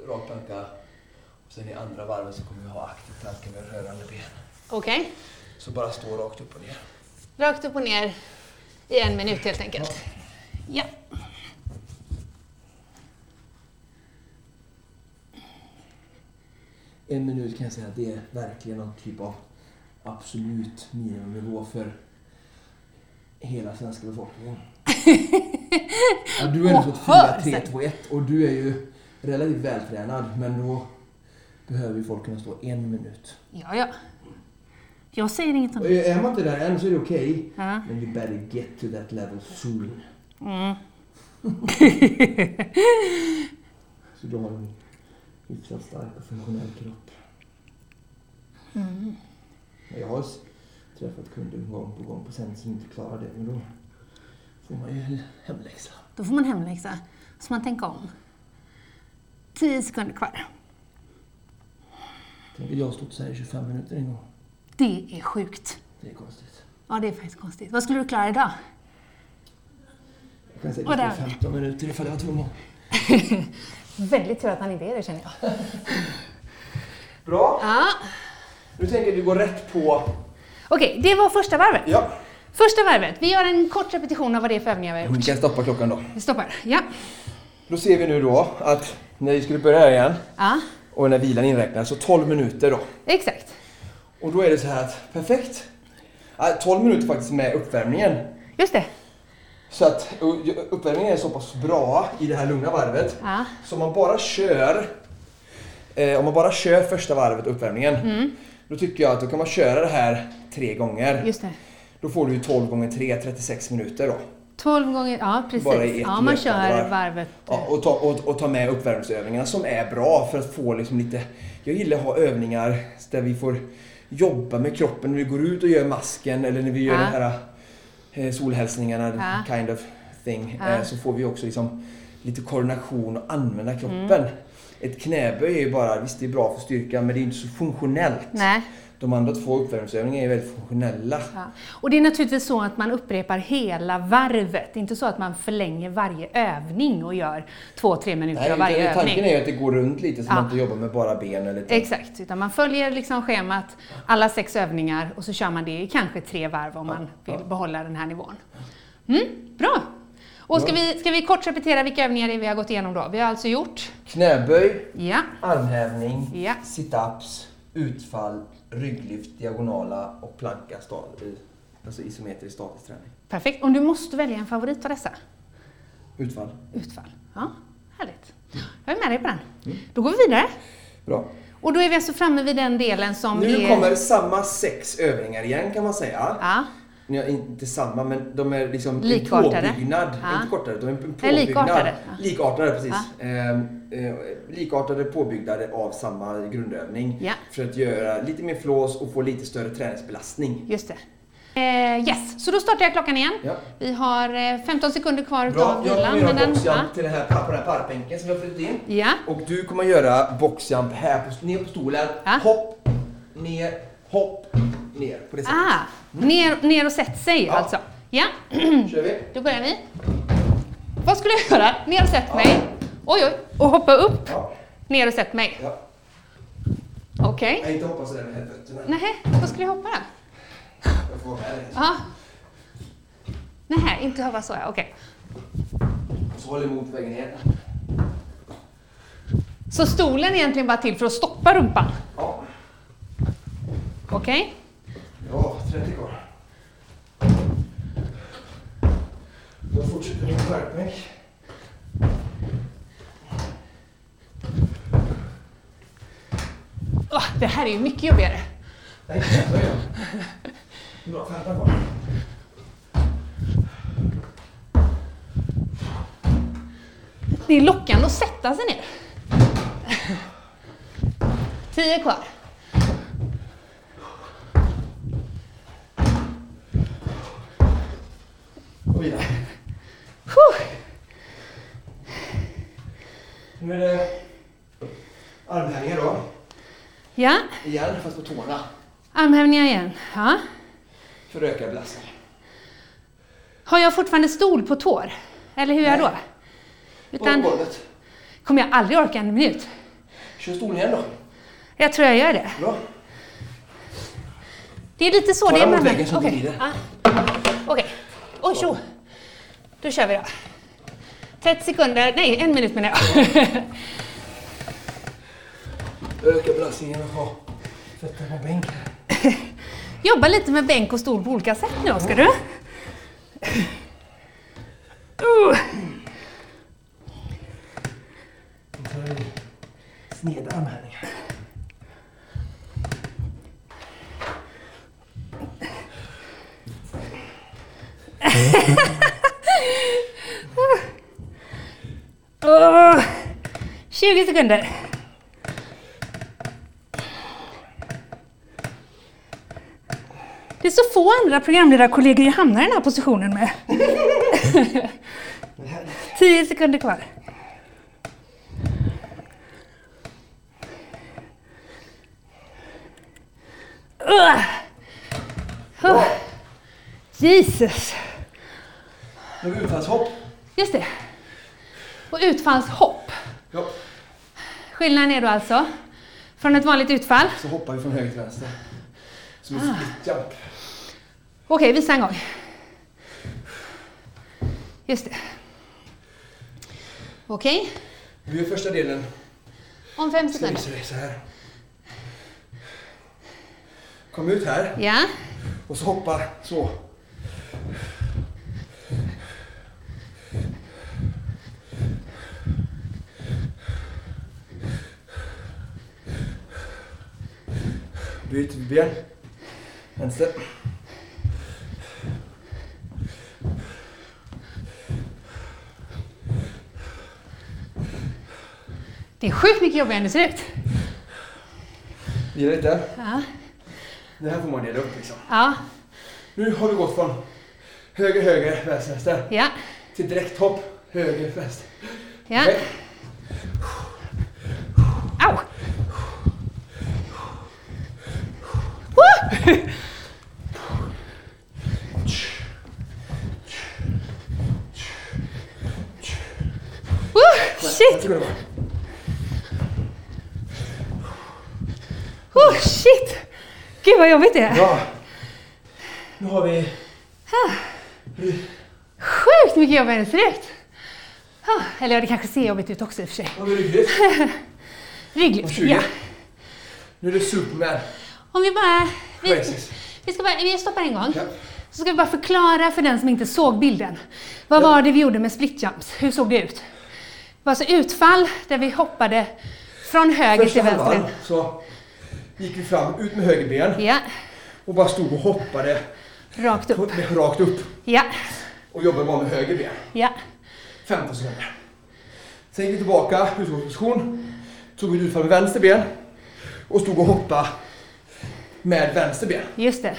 rak planka. Sen i andra varvet så kommer vi ha aktiv planka med rörande ben. Okej. Så bara stå rakt upp och ner. Rakt upp och ner. i en minut helt enkelt. Ja. En minut kan jag säga att det är verkligen någon typ av absolut minimumnivå för hela svenska befolkningen. ja, du har ändå fått 4, 3, 2, 1 och du är ju relativt vältränad men då behöver ju folk kunna stå en minut. Ja, ja. Jag säger inget om det. är man inte där än så är det okej. Ja. Men you better get to that level soon. Mm. Så du har en hyfsat stark och funktionell kropp. Mm. Jag har träffat kunder gång på gång på sen som inte klarar det. Men då får man ju hemläxa. Då får man hemläxa. Så man tänker om. 10 sekunder kvar. Tänk att jag har stått så här i 25 minuter en gång. Det är sjukt. Det är konstigt. Ja, det är faktiskt konstigt. Vad skulle du klara idag? Jag kan säga Och att det där. är 15 minuter ifall jag var tvungen. Väldigt tur att han inte är det känner jag. Bra. Ja. Nu tänker jag att vi går rätt på... Okej, det var första varvet. Ja. Första varvet. Vi gör en kort repetition av vad det är för övningar vi har Vi gjort. kan stoppa klockan då. Vi stoppar. Ja. Då ser vi nu då att när vi skulle börja här igen Ja, och när vilan inräknas, så 12 minuter då. exakt. Och då är det så här att, perfekt. Ja, 12 minuter faktiskt med uppvärmningen. Just det. Så att uppvärmningen är så pass bra i det här lugna varvet. Ja. Så om man bara kör eh, om man bara kör första varvet uppvärmningen. Då tycker jag att då kan man köra det här tre gånger. Just det. Då får du ju 12 gånger 3, 36 minuter då. 12 gånger, ja precis. Bara i ett Ja, man kör varvet. Ja, och, ta, och, och ta med uppvärmningsövningarna som är bra för att få liksom lite... Jag gillar att ha övningar där vi får jobba med kroppen när vi går ut och gör masken eller när vi gör Ja. de här eh, solhälsningarna, Ja. kind of thing. Ja. Eh, så får vi också liksom lite koordination och använda kroppen. Mm. Ett knäböj är ju bara, visst det är bra för styrkan men det är inte så funktionellt. Nej. De andra två uppvärmningsövningarna är väldigt funktionella. Ja. Och det är naturligtvis så att man upprepar hela varvet. Inte så att man förlänger varje övning och gör två, tre minuter Nej, av varje tanken övning. är ju att det går runt lite så Ja. man inte jobbar med bara ben eller Exakt, utan man följer liksom schemat, alla sex övningar och så kör man det i kanske tre varv om man vill behålla den här nivån. Mm, bra! Och ska vi, ska vi kort repetera vilka övningar vi har gått igenom då? Vi har alltså gjort, Knäböj, ja, armhävning, Ja. sit-ups, utfall, rygglyft, diagonala och planka, sta- i- alltså isometrisk statisk träning. perfekt. Om du måste välja en favorit av dessa? Utfall. Utfall. Ja, härligt. Jag är med dig på den. Då går vi vidare. Bra. Och då är vi alltså framme vid den delen som Nu är... kommer samma sex övningar igen kan man säga. Ja, Ja, inte samma, men de är liksom Likartade. en påbyggnad. Ja. Inte kortare, de är en påbyggnad. likartade. Ja. Likartade, precis. Ehm, eh, likartade påbyggnader av samma grundövning. Ja. För att göra lite mer flås och få lite större träningsbelastning. just det. Eh, yes, så då startar jag klockan igen. Ja. Vi har eh, 15 sekunder kvar Bra, jag vilan. kommer göra boxjump ja. till den här, på den här parkbänken som jag har flyttat in. Ja, Och du kommer göra boxjump här, på, ner på stolen. Ja. Hopp, ner, hopp, ner. På det sättet. ah, ner, ner och sätt sig Ja. alltså. Ja, kör vi. då börjar vi. Vad skulle jag göra? Ner och sätt mig. Oj, oj. Och hoppa upp. Ner och sätt mig. Ja. Okej. Jag inte hoppa sådär med fötterna. Nej, vad skulle jag hoppa då? Jag får med dig. Ja. Nej, inte hoppa så. Okej. Så håll emot vägen ner. Så stolen är egentligen bara till för att stoppa rumpan? Ja. Okej? Ja, 30 kvar. Då fortsätter vi med parkbänk. Åh, det här är ju mycket jobbigare. Nej, börja. Bra, 15 kvar. Det är lockande att sätta sig ner. Tio kvar. Och vidare. Huh. Nu är det armhävningar då. Ja, Igen, fast på tårna. armhävningar igen. Ja. För att öka belastningen. Har jag fortfarande stol på tår? Eller hur är jag då? Nej. På Utan golvet. kommer jag aldrig orka en minut. Kör stolen igen då. Jag tror jag gör det. Bra. Det är lite så Ta det är mot väggen så Okej. det glider. Ja. Okej. Oj, tjo! Då kör vi då. 30 sekunder, nej en minut menar jag. Öka belastningen och ha fötterna på bänk. Jobba lite med bänk och stol på olika sätt nu Oskar du. Uh. Sneda armhävningar. 20 sekunder. Det är så få andra programledarkollegor jag hamnar i den här positionen med. 10 sekunder kvar. Uh. Jesus! Har vi utfallshopp. Just det. Och utfallshopp. Ja. Skillnaden är då alltså från ett vanligt utfall. Så hoppar vi från höger till vänster. Som en split jump. Okej, visa en gång. Just det. Okej, Vi gör första delen. om fem Så sekunder. det så här. Kom ut här Ja, och så hoppa så. Byt ben. Vänster. det är sjukt mycket jobbigare än det ser ut. Vila lite. Ja, Det här får man dela upp liksom. ja, Nu har vi gått från höger, höger, vänster, vänster. ja. Till direkthopp. Höger, vänster. ja. Au! Woo! Woo! Shit! Oh, shit! Gud vad jobbigt det är. Bra. Nu har vi... Sjukt mycket jobbigare än det ut. Ah, Eller ja, det kanske ser jobbigt ut också i och för sig. Har vi rygglyft. Rygglyft, 20. ja. Nu är det Superman. Om vi bara... Vi, vi, ska bara, vi stoppar en gång. Ja. Så ska vi bara förklara för den som inte såg bilden. Vad Ja. var det vi gjorde med split jumps? Hur såg det ut? Det var alltså utfall där vi hoppade från höger Första till vänster. så gick vi fram, ut med höger ben Ja, och bara stod och hoppade rakt upp. rakt upp. Ja, Och jobbade bara med höger ben. ja, 15 sekunder. Sen gick vi tillbaka, utgångsposition. Tog vi ett utfall med vänster ben. Och stod och hoppade med vänster ben. just det.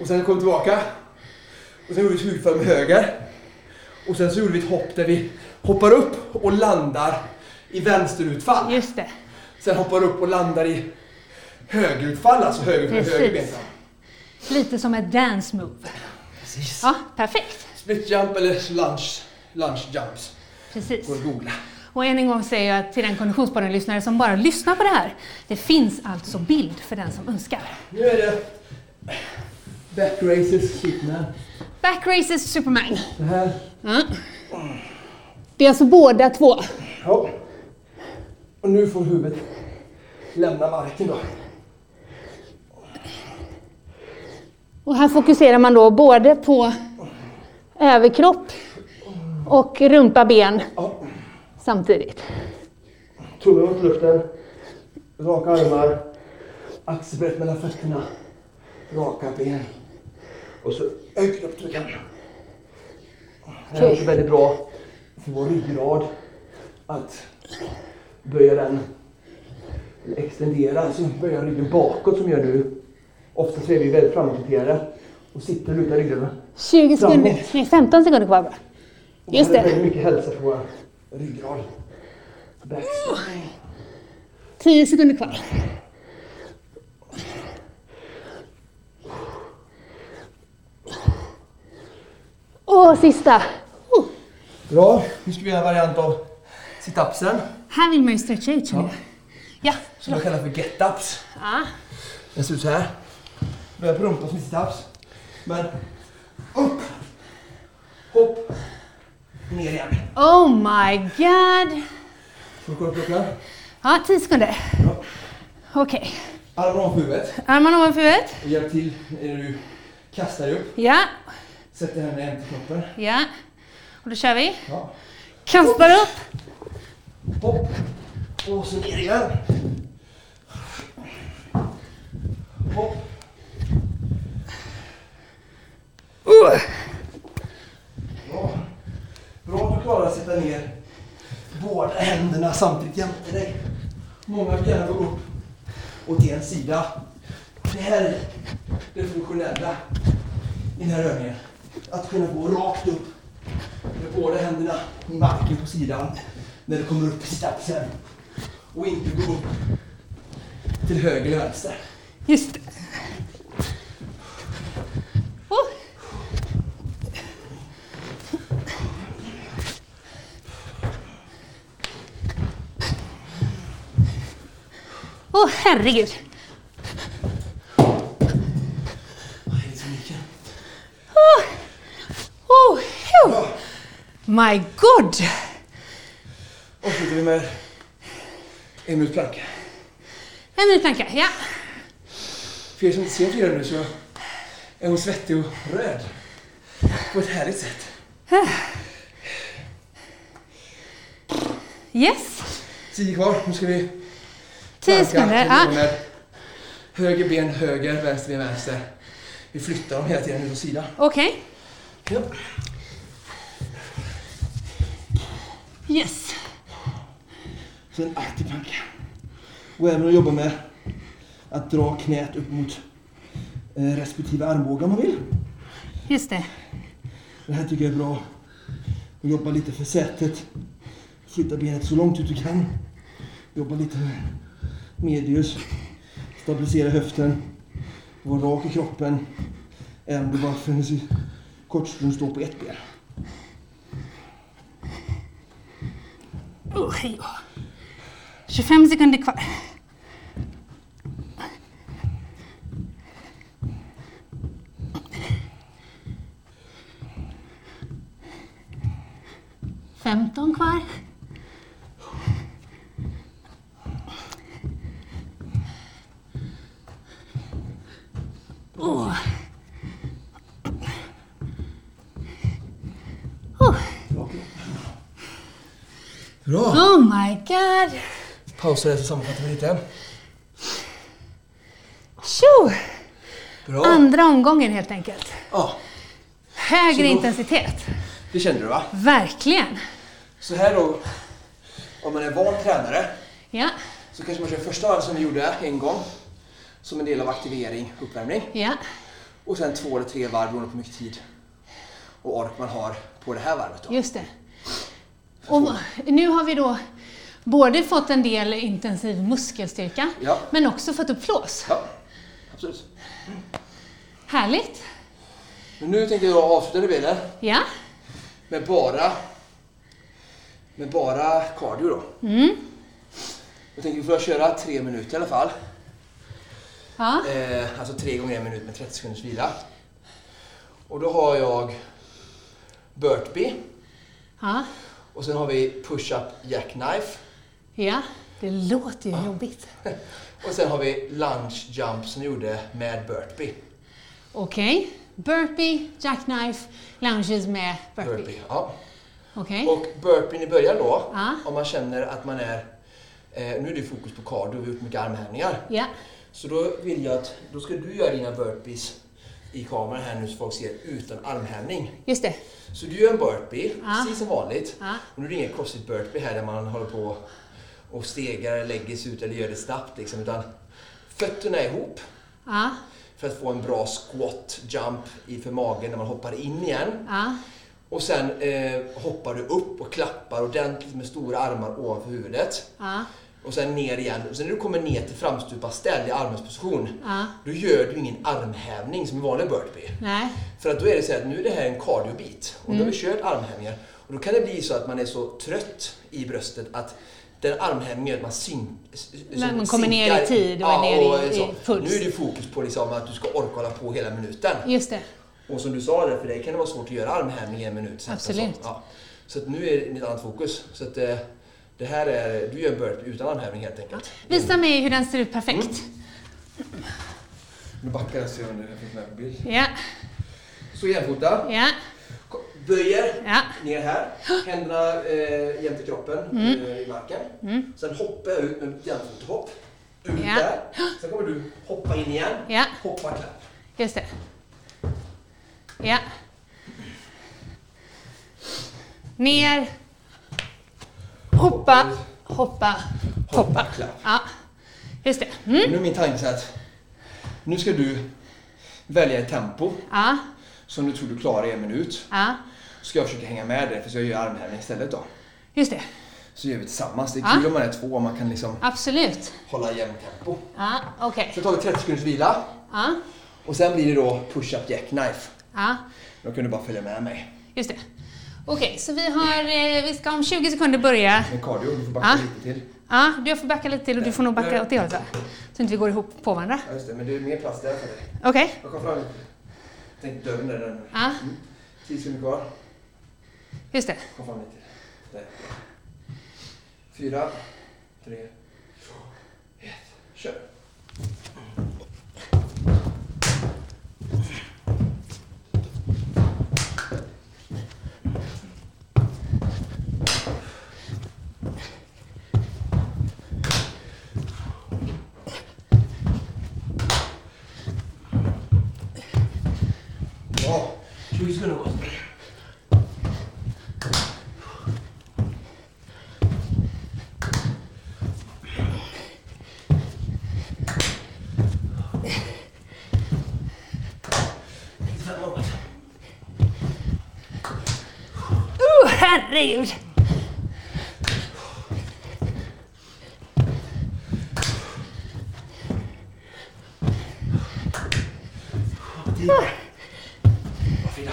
Och sen kom vi tillbaka. Och sen gjorde vi ett utfall med höger. Och sen så gjorde vi ett hopp där vi hoppar upp och landar i vänsterutfall. Just det. Sen hoppar upp och landar i högerutfall, alltså höger med höger ben. Lite som ett dance move. Precis. Ja, perfekt. Split jump eller lunge, lunge jumps. Precis. Går att googla. Och än en gång säger jag till den Konditionspodden-lyssnare som bara lyssnar på det här. Det finns alltså bild för den som önskar. Nu är det back races, Superman. Back races Superman. Det här. Ja. Det är alltså båda två. Ja. Och nu får huvudet lämna marken då. Och här fokuserar man då både på överkropp och rumpa, ben samtidigt. Tummen mot luften. Raka armar. Axelbrett mellan fötterna. Raka ben. Och så öka upp tungan. Det här är också väldigt bra för vår ryggrad. Att böja den, extendera, alltså böja ryggen bakåt som gör nu. Oftast är vi väldigt framåtriktade och sitter och lutar ryggen. 20 sekunder. nej 15 sekunder kvar bara. Just det. det. väldigt mycket hälsa för vår ryggrad. Backspin. 10 sekunder kvar. Och sista. Oh. Bra, nu ska vi göra en variant av sit-upsen. Här vill man ju stretcha ut känner jag. Ja. Som jag kallar för get-ups. ja. Den ser ut så här. På rumpan som sit-ups. Men upp Hopp. Ner igen. Oh my god! Får du kolla klockan? Ja, 10 sekunder. Ja. Okej. Armarna ovanför huvudet. Armarna ovanför huvudet. Och hjälp till när du kastar dig upp. Ja, Sätt dig händerna jämte knoppen. ja. Och då kör vi. Ja. Kastar upp. Hopp. Och så ner igen. Hopp. Bra. Bra att du klarar att sätta ner båda händerna samtidigt jämte dig. Många vill gärna gå upp åt en sida. Det här är det funktionella i den här övningen. Att kunna gå rakt upp med båda händerna i marken på sidan när du kommer upp i stapsen. Och inte gå upp till höger eller vänster. Just det. Oh. Åh, herregud. Vad är det som? Oh. Oh, phew. My God! Avslutar vi med en minut planka. En minut planka, ja. För er som inte ser Frida nu så är hon svettig och röd. På ett härligt sätt. Yes. Tio kvar. Nu ska vi Tio planka. sekunder. Vi Ja. höger ben höger, vänster ben vänster. Vi flyttar dem hela tiden ut åt sidan. Okej. Ja. Yes. Så en aktiv planka. Och även att jobba med att dra knät upp mot eh, respektive armbåge om man vill. Just det. Det här tycker jag är bra. Och jobba lite för sätet. Flytta benet så långt ut du kan. Jobba lite medius. Stabilisera höften. Var rak i kroppen. Även om du bara för en kort stund står på ett ben. Oh, hej 25 sekunder kvar. Femton kvar. Åh. Oh. Bra! oh my god! Där så sammanfattar vi lite. Tjo! Bra! Andra omgången helt enkelt. Ja, Högre då- intensitet. det kände du va? Verkligen. Så här då, om man är van tränare Ja, så kanske man kör första som vi gjorde en gång. Som en del av aktivering, uppvärmning. ja, Och sen två eller tre varv beroende på hur mycket tid och ork man har på det här varvet. Då. just det. Och nu har vi då både fått en del intensiv muskelstyrka, Ja. men också fått upp flås. Ja, absolut. Härligt. Men nu tänkte jag avsluta delen Ja, med bara, med bara cardio då. mm. Jag tänkte vi får köra tre minuter i alla fall. ja, Eh, alltså tre gånger en minut med 30 sekunders vila. Och då har jag burpee ja, och sen har vi push-up jackknife. Ja. Det låter ju jobbigt. Och sen har vi lunge jump som gjorde med burpee. Okej. Burpee, jackknife, lunges med burpee. burpee ja. Okej. Och burpeen i början då, Ja. om man känner att man är... Eh, nu är det fokus på cardio, vi har gjort mycket armhävningar. Ja, Så då vill jag att, då ska du göra dina burpees i kameran här nu så folk ser utan armhävning. just det. Så du gör en burpee, Ja. precis som vanligt. Ja. Och nu är det ingen crossfit burpee här där man håller på och stegar, lägger sig ut eller gör det snabbt liksom. Utan fötterna ihop Ja, för att få en bra squat jump i för magen när man hoppar in igen. ja, Och sen eh, hoppar du upp och klappar ordentligt med stora armar ovanför huvudet. ja, Och sen ner igen. Och sen när du kommer ner till framstupa ställ i armhävningsposition. ja. Då gör du ingen armhävning som en vanlig burpee. Nej. För att då är det så att nu är det här en cardiobit. Och då Mm. har vi kört armhävningar. Och då kan det bli så att man är så trött i bröstet att den armhävningen gör att man syn, Men man kommer ner i tid och är ner i- så. i puls. Nu är det fokus på liksom att du ska orka hålla på hela minuten. Just det. Och som du sa, där, för dig kan det vara svårt att göra armhävning i en minut. Absolut. Ja. Så nu är det ett annat fokus. Så att, eh, det här är, du gör burpee utan armhävning helt enkelt. Visa mig hur den ser ut perfekt. Nu backar jag om det finns med på bild. Ja, Så jämfota. ja, Böjer ja. ner här. Händerna eh, jämte kroppen Mm. eh, i marken. Sen hoppar jag ut med jämfotahopp. Ut Ja. där. Sen kommer du hoppa in igen. Ja. Hoppa klapp. Just det. Ja. Ner. Hoppa, hoppa, hoppa. klapp. Ja, just det. Mm. Nu är min tanke att nu ska du välja ett tempo Ja, som du tror du klarar i en minut. ja, Ska jag försöka hänga med dig för så jag gör armhävning istället då. just det. Så gör vi tillsammans. Det är kul om man är två och man kan liksom Absolut. hålla jämnt tempo. Ja, okej. Så tar vi 30 sekunders vila Ja, och sen blir det då push-up jackknife. ja, Då kan du bara följa med mig. just det. Okej, så vi har, eh, vi ska om 20 sekunder börja. Med cardio, du får backa Ja. lite till. Ja, du får backa lite till och du får nog backa åt det hållet va? Så inte vi går ihop på varandra. Ja, just det, men det är mer plats där för dig. Okej. Jag kom fram. Tänk dörren där. där. Ja, 10 sekunder kvar just det. Kom fram lite. Där. Fyra, tre, två, ett. Kör. Bra. 20 sekunder kvar. Uh, herregud! Frida. Frida.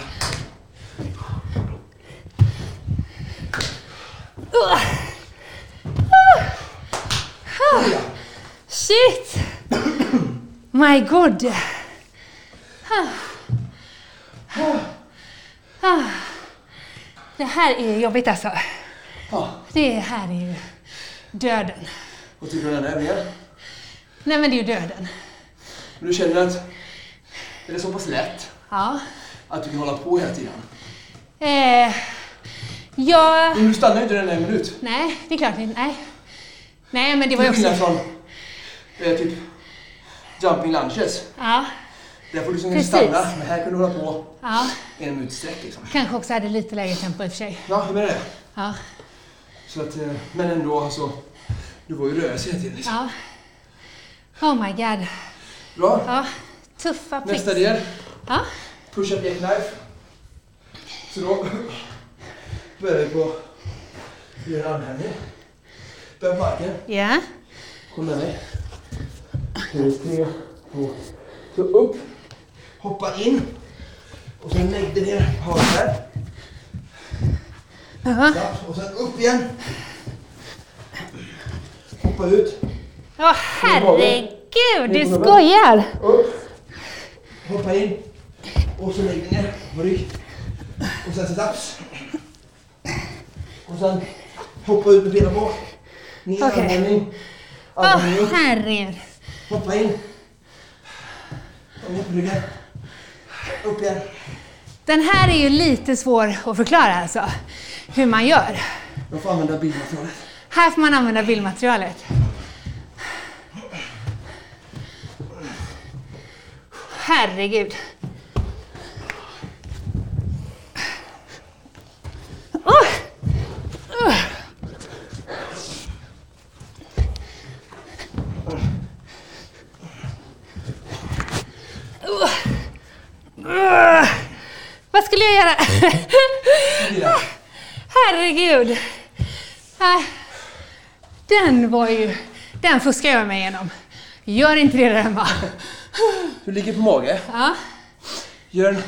Shit! My god! Ah. Ah. Det här är jobbigt alltså. Ja, Det här är ju döden. vad tycker du om den här övningen? Nej men det är ju döden. Men du känner att är det så pass lätt Ja. att du kan hålla på hela tiden? Eh, jag... Men du stannar ju inte den en minut. Nej, det är klart inte. Nej. Nej men det var ju Till skillnad också... från eh, typ jumping lunches. Ja. Där får du liksom Precis. stanna, men här kan du hålla på Ja. en minut sträck liksom. Kanske också hade lite lägre tempo i och för sig. Ja, jag menar det. Ja. Så att, eh, men ändå alltså, du var ju rörelse hela tiden liksom. Ja. Oh my god. Bra. Ja. Tuffa pricks. Nästa del. Ja. Push-up jackknife. Så då börjar vi på göra en armhävning. Börja på marken. Ja. Kom med mig. Tre, två. Så upp. Hoppa in. Och sen lägg dig ner här. Ja. Ja, Och sen upp igen. Hoppa ut. Åh herregud, du skojar! Upp. Hoppa in. Och så lägg dig ner på rygg. Och sen sit-ups. Och sen hoppa ut med benen bak. Ner Okej. armhävning. Armhävning upp. herregud. Hoppa in. Och ner på ryggen. Upp igen. Den här är ju lite svår att förklara alltså. Hur man gör. Jag får använda bildmaterialet. Här får man använda bildmaterialet. Herregud. Oh! Uh. Uh. Uh. Vad skulle jag göra? Herregud. Nej. Den var ju... Den fuskar jag mig igenom. Gör inte det där hemma. Du ligger på mage. Ja. Gör en...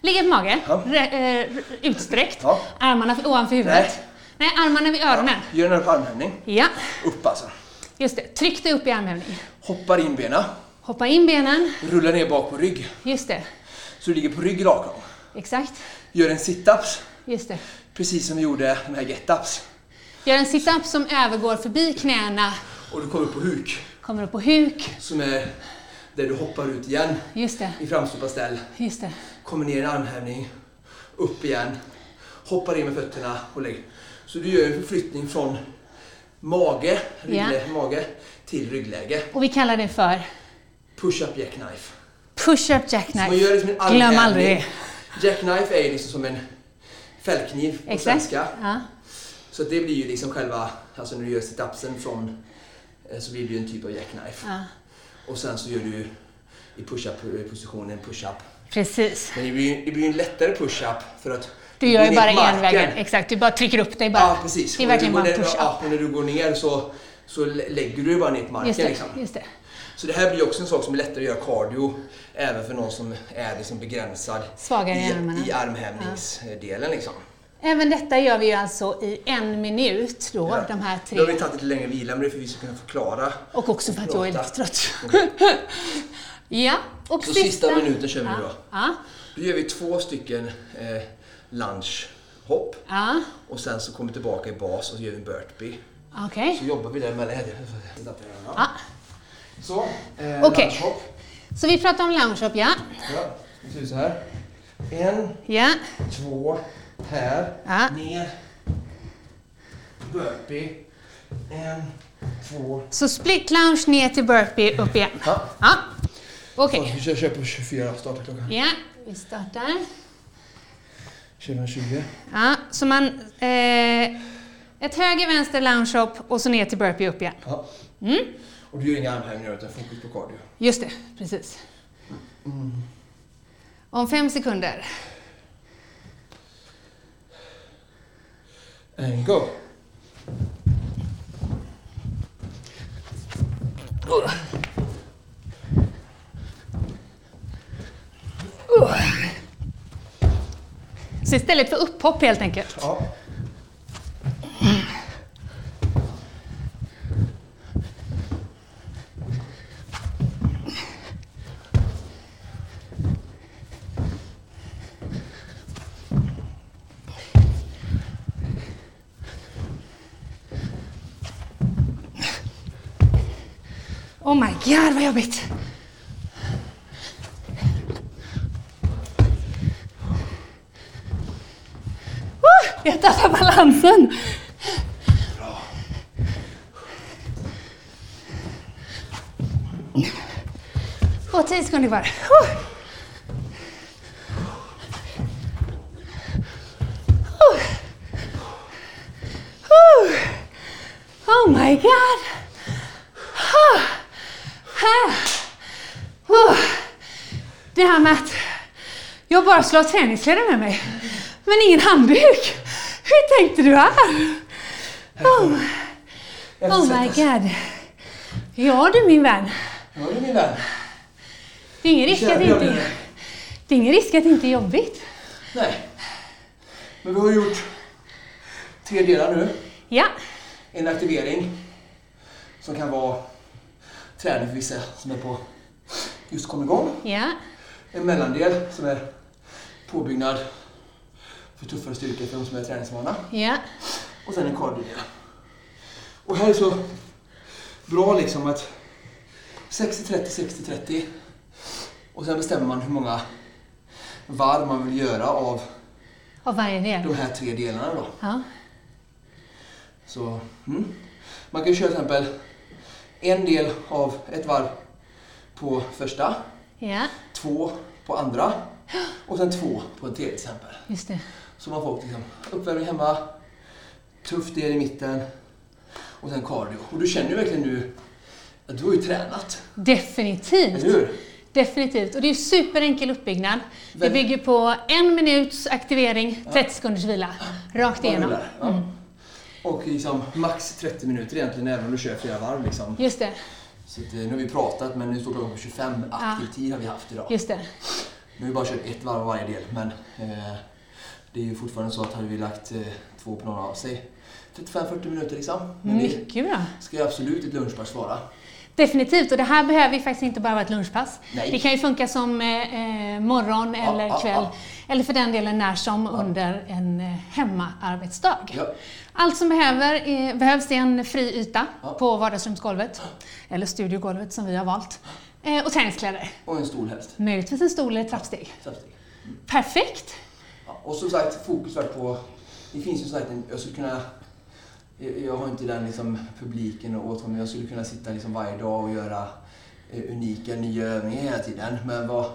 Ligger på mage, Ja. re, eh, utsträckt. Ja. Armarna ovanför huvudet. Nej. armarna vid öronen. Gör en armhävning. Ja, Upp alltså. just det. Tryck dig upp i armhävning. Hoppar in benen. Hoppa in benen. Rullar ner bak på rygg. Just det. Så du ligger på rygg rakom. Exakt. Gör en sit-ups, Just det. precis som vi gjorde de här get-ups. Gör en sit-up som övergår förbi knäna, Och du kommer upp på huk, kommer upp på huk. som är där du hoppar ut igen Just det. i framstupa ställ. Just det. Kommer ner i en armhävning, upp igen, hoppar in med fötterna och lägger. Så du gör en förflyttning från mage, rygglä, mage till ryggläge. Och vi kallar det för Push-up jackknife. Push-up jackknife. liksom Glöm aldrig det. Jackknife är ju liksom som en fällkniv på Exakt. svenska. Ja. Så det blir ju liksom själva, alltså när du gör sit-upsen från, eh, så blir det ju en typ av jackknife. ja. Och sen så gör du i push-up positionen push-up. Precis. Men det blir ju det blir en lättare push-up för att Du gör ju bara envägen. Exakt. Du bara trycker upp dig bara. Ja, precis. Det är verkligen bara en push-up. Ja, när du går ner så, så lä- lägger du bara ner på marken. Just det. Liksom. Just det. Så det här blir också en sak som är lättare att göra cardio även för någon som är liksom begränsad Svagare i i, armarna. i armhävningsdelen. Liksom. Även detta gör vi ju alltså i en minut då, Ja. de här Nu har vi tre. tagit lite längre vila men det är för att vi ska kunna förklara. Och också för att jag är lite trött. ja, och Så sista minuten kör vi ja. då. Ja. Då gör vi två stycken eh, lungehopp Ja, och sen så kommer vi tillbaka i bas och så gör vi en burpee. okej. Så jobbar vi där mellan. Ja. Så, eh, Okej. lungehopp. Så vi pratar om loungehopp, ja. Ja, det ser så här. En, Ja, två, här, Ja. ner. Burpee. En, två. så split lounge ner till burpee, upp igen. Ja. Ja, okej. Så, vi kör, på 24, starta klockan. Ja, vi startar. 2020. Ja, så man... Eh, ett höger, vänster loungehopp och så ner till burpee, upp igen. Ja. Mm. Och du gör inga armhävningar utan fokus på cardio. Just det, precis. Om fem sekunder. And go! Så istället för upphopp helt enkelt. Ja. Oh vad jobbigt! Oh, jag tappar balansen! Bra. Och tio sekunder kvar. Oh. Oh. Oh my god! Ah. Ah. Oh. Det här med att jag bara skulle ha träningskläder med mig, men ingen handduk. Hur tänkte du här? Oh, oh my god. Ja du min vän, Ja du min vän. det är ingen risk att inte det är, ingen risk att det inte är jobbigt. Nej. Men vi har gjort tre delar nu. Ja, En aktivering som kan vara träning för vissa som är på just kom igång. ja, En mellandel som är påbyggnad för tuffare styrkor för de som är träningsvana. ja, Och sen en cardio-del. Och här är så bra liksom att 60-30, 60-30. Och sen bestämmer man hur många varv man vill göra av av varje del. de här tre delarna då. Ja, Så, mm. Man kan köra till exempel en del av ett varv på första, ja, två på andra och sen två på en tredje till exempel. just det. Så man får liksom uppvärmning hemma, tuff del i mitten och sen cardio. Och du känner ju verkligen nu att du har ju tränat, Definitivt. eller hur? Definitivt. Och det är superenkel uppbyggnad. Det bygger på en minuts aktivering, 30 sekunders vila. Rakt igenom. Ja. Och liksom max 30 minuter egentligen även om du kör flera varv. Liksom. Just det, Så att, eh, nu har vi pratat men nu står klockan på 25 aktiv tid har vi haft idag. just det. Nu har vi bara kört ett varv av varje del men eh, det är ju fortfarande så att hade vi lagt eh, två på några av sig 35-40 minuter liksom. Men det Mycket bra. ska ju absolut ett lunchpass vara. Definitivt, och det här behöver ju faktiskt inte bara vara ett lunchpass. Nej. Det kan ju funka som eh, eh morgon eller ja, kväll, ja. eller för den delen när som under en eh, hemmaarbetsdag. Ja. Allt som behöver, är, behövs är en fri yta Ja. på vardagsrumsgolvet, eller studiogolvet som vi har valt, eh, och träningskläder. Och en stol helst. Möjligtvis en stol eller ett trappsteg. Trappsteg. Perfekt! Ja, och som sagt, fokus på... Det finns ju som sagt. Jag skulle kunna... jag- har inte den liksom, publiken åt mig, men jag skulle kunna sitta liksom varje dag och göra eh, unika nya övningar hela tiden. Men vad,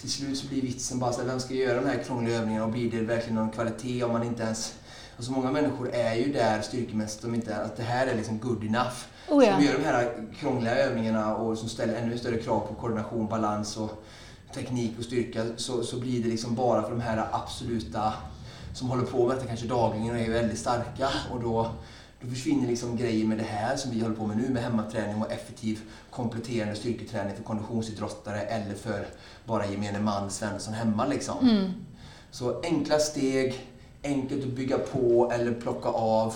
till slut så blir vitsen bara så här, vem ska göra de här krångliga övningarna och blir det verkligen någon kvalitet om man inte ens... Alltså många människor är ju där styrkemässigt, de inte, att det här är liksom good enough. Oh ja. Som gör de här krångliga övningarna och som ställer ännu större krav på koordination, balans och teknik och styrka så, så blir det liksom bara för de här absoluta som håller på med detta kanske dagligen och är väldigt starka och då, då försvinner liksom grejen med det här som vi håller på med nu med hemmaträning och effektiv kompletterande styrketräning för konditionsidrottare eller för bara gemene man, Svensson hemma liksom. Mm. Så enkla steg, enkelt att bygga på eller plocka av.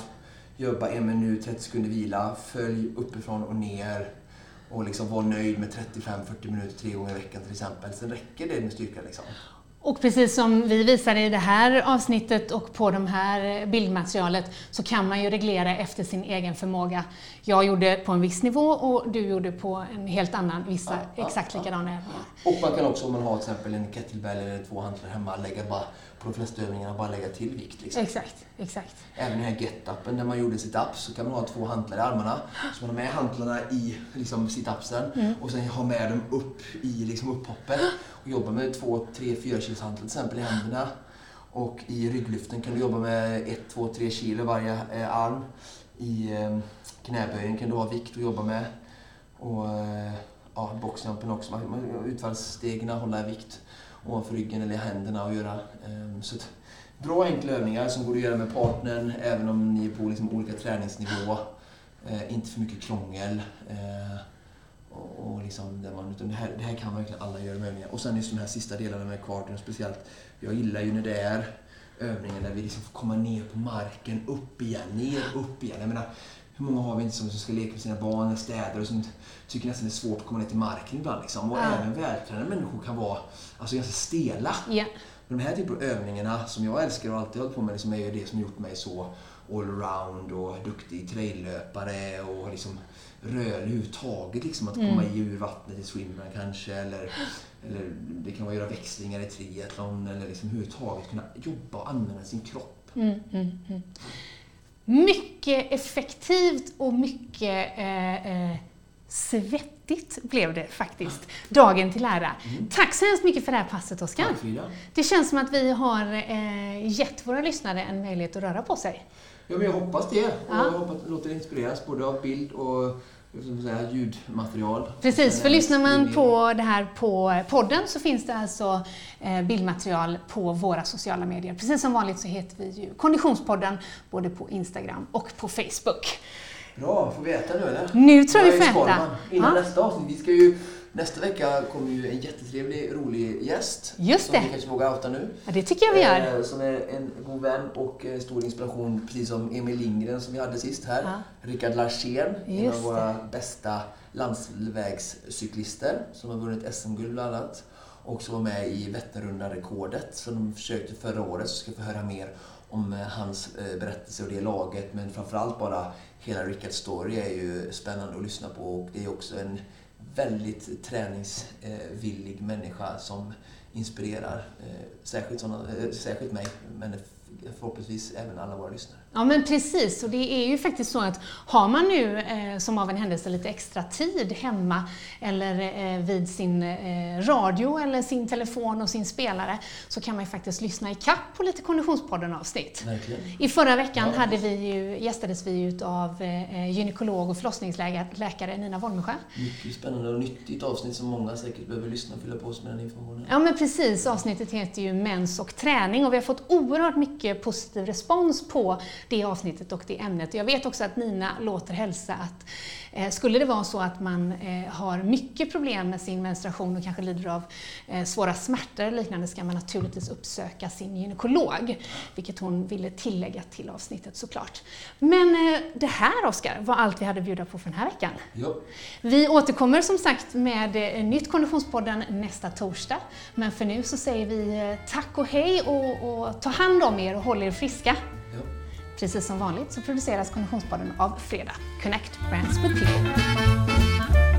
Jobba en minut, 30 sekunder vila. Följ uppifrån och ner. Och liksom var nöjd med 35-40 minuter tre gånger i veckan till exempel. Sen räcker det med styrka liksom. Och precis som vi visar i det här avsnittet och på det här bildmaterialet så kan man ju reglera efter sin egen förmåga. Jag gjorde på en viss nivå och du gjorde på en helt annan, vissa Ja, ja, exakt ja. likadana övningar. Och man kan också om man har till exempel en kettlebell eller två hantlar hemma lägga bara på de flesta övningarna bara lägga till vikt. Liksom. Exakt, exakt. Även den här get-upen där man gjorde sit-ups så kan man ha två hantlar i armarna. Så man har med hantlarna i liksom, sit-upsen och sen ha med dem upp i liksom, upphoppet. Och jobba med två, tre, fyra kilos hantlar till exempel i händerna. Och i rygglyften kan du jobba med ett, två, tre kilo varje eh, arm. I eh, knäböjen kan du ha vikt att jobba med. Och eh, ja, boxjumpen också. Man, man, utfallsstegen, hålla i vikt ovanför ryggen eller i händerna och göra. Ehm, så att, bra enkla övningar som går att göra med partnern även om ni är på liksom olika träningsnivå. Eh, inte för mycket krångel. Eh, och, och liksom där man, utan det, här, det här kan verkligen alla göra med övningar. Och sen just de här sista delarna med cardion speciellt. Jag gillar ju när det är övningar där vi liksom får komma ner på marken, upp igen, ner, upp igen. Jag menar, hur många har vi inte som, som ska leka med sina barn eller städer och som tycker nästan det är svårt att komma ner till marken ibland. Liksom. Och Ja. även vältränade människor kan vara alltså, ganska stela. Ja. Men de här typen av övningarna som jag älskar och alltid hållit på med liksom är det som gjort mig så allround och duktig traillöpare och liksom rörlig överhuvudtaget. Liksom att komma i ur vattnet i swimrun kanske eller, eller det kan vara göra växlingar i triathlon eller liksom överhuvudtaget kunna jobba och använda sin kropp. Mm, mm, mm. Mycket effektivt och mycket eh, eh, svettigt blev det faktiskt, dagen till ära. Tack så hemskt mycket för det här passet Oskar. Det känns som att vi har eh, gett våra lyssnare en möjlighet att röra på sig. Ja, men jag hoppas det. Och Ja. jag hoppas att det låter inspireras både av bild och säga, ljudmaterial. Precis, för lyssnar man på det här på podden så finns det alltså eh, bildmaterial på våra sociala medier. Precis som vanligt så heter vi ju Konditionspodden både på Instagram och på Facebook. Bra, får vi äta nu eller? Nu tror jag vi får äta. Innan Ja. nästa avsnitt. Vi ska ju, nästa vecka kommer ju en jättetrevlig, rolig gäst. Just som det. vi kanske vågar outa nu. Ja, det tycker jag vi gör. Eh, som är en god vän och eh, stor inspiration, precis som Emil Lindgren som vi hade sist här. Ja. Rickard Larsén, en av våra bästa landsvägscyklister som har vunnit SM-guld bland annat. Och som var med i Vätternrundan-rekordet som de försökte förra året. Så ska vi få höra mer om eh, hans eh, berättelse och det laget. Men framförallt bara hela Rickards story är ju spännande att lyssna på. Och det är också en väldigt träningsvillig människa som inspirerar. Eh, särskilt, såna, eh, särskilt mig, men förhoppningsvis även alla våra lyssnare. Ja men precis, och det är ju faktiskt så att har man nu eh, som av en händelse lite extra tid hemma eller eh, vid sin eh, radio eller sin telefon och sin spelare så kan man ju faktiskt lyssna i kapp på lite Konditionspodden-avsnitt. Verkligen. I förra veckan Ja. hade vi ju, gästades vi ju av eh, gynekolog och förlossningsläkare Nina Wolmesjö. Mycket spännande och nyttigt avsnitt som många säkert behöver lyssna och fylla på sig med den informationen. Ja men precis, avsnittet heter ju Mens och träning och vi har fått oerhört mycket positiv respons på det avsnittet och det ämnet. Jag vet också att Nina låter hälsa att eh, skulle det vara så att man eh, har mycket problem med sin menstruation och kanske lider av eh, svåra smärtor eller liknande ska man naturligtvis uppsöka sin gynekolog, vilket hon ville tillägga till avsnittet såklart. Men eh, det här Oskar var allt vi hade att bjuda på för den här veckan. Ja. Vi återkommer som sagt med eh, nytt Konditionspodden nästa torsdag. Men för nu så säger vi eh, tack och hej och, och ta hand om er och håll er friska. Precis som vanligt så produceras Konditionspodden av Fredag, Connect Brands with People.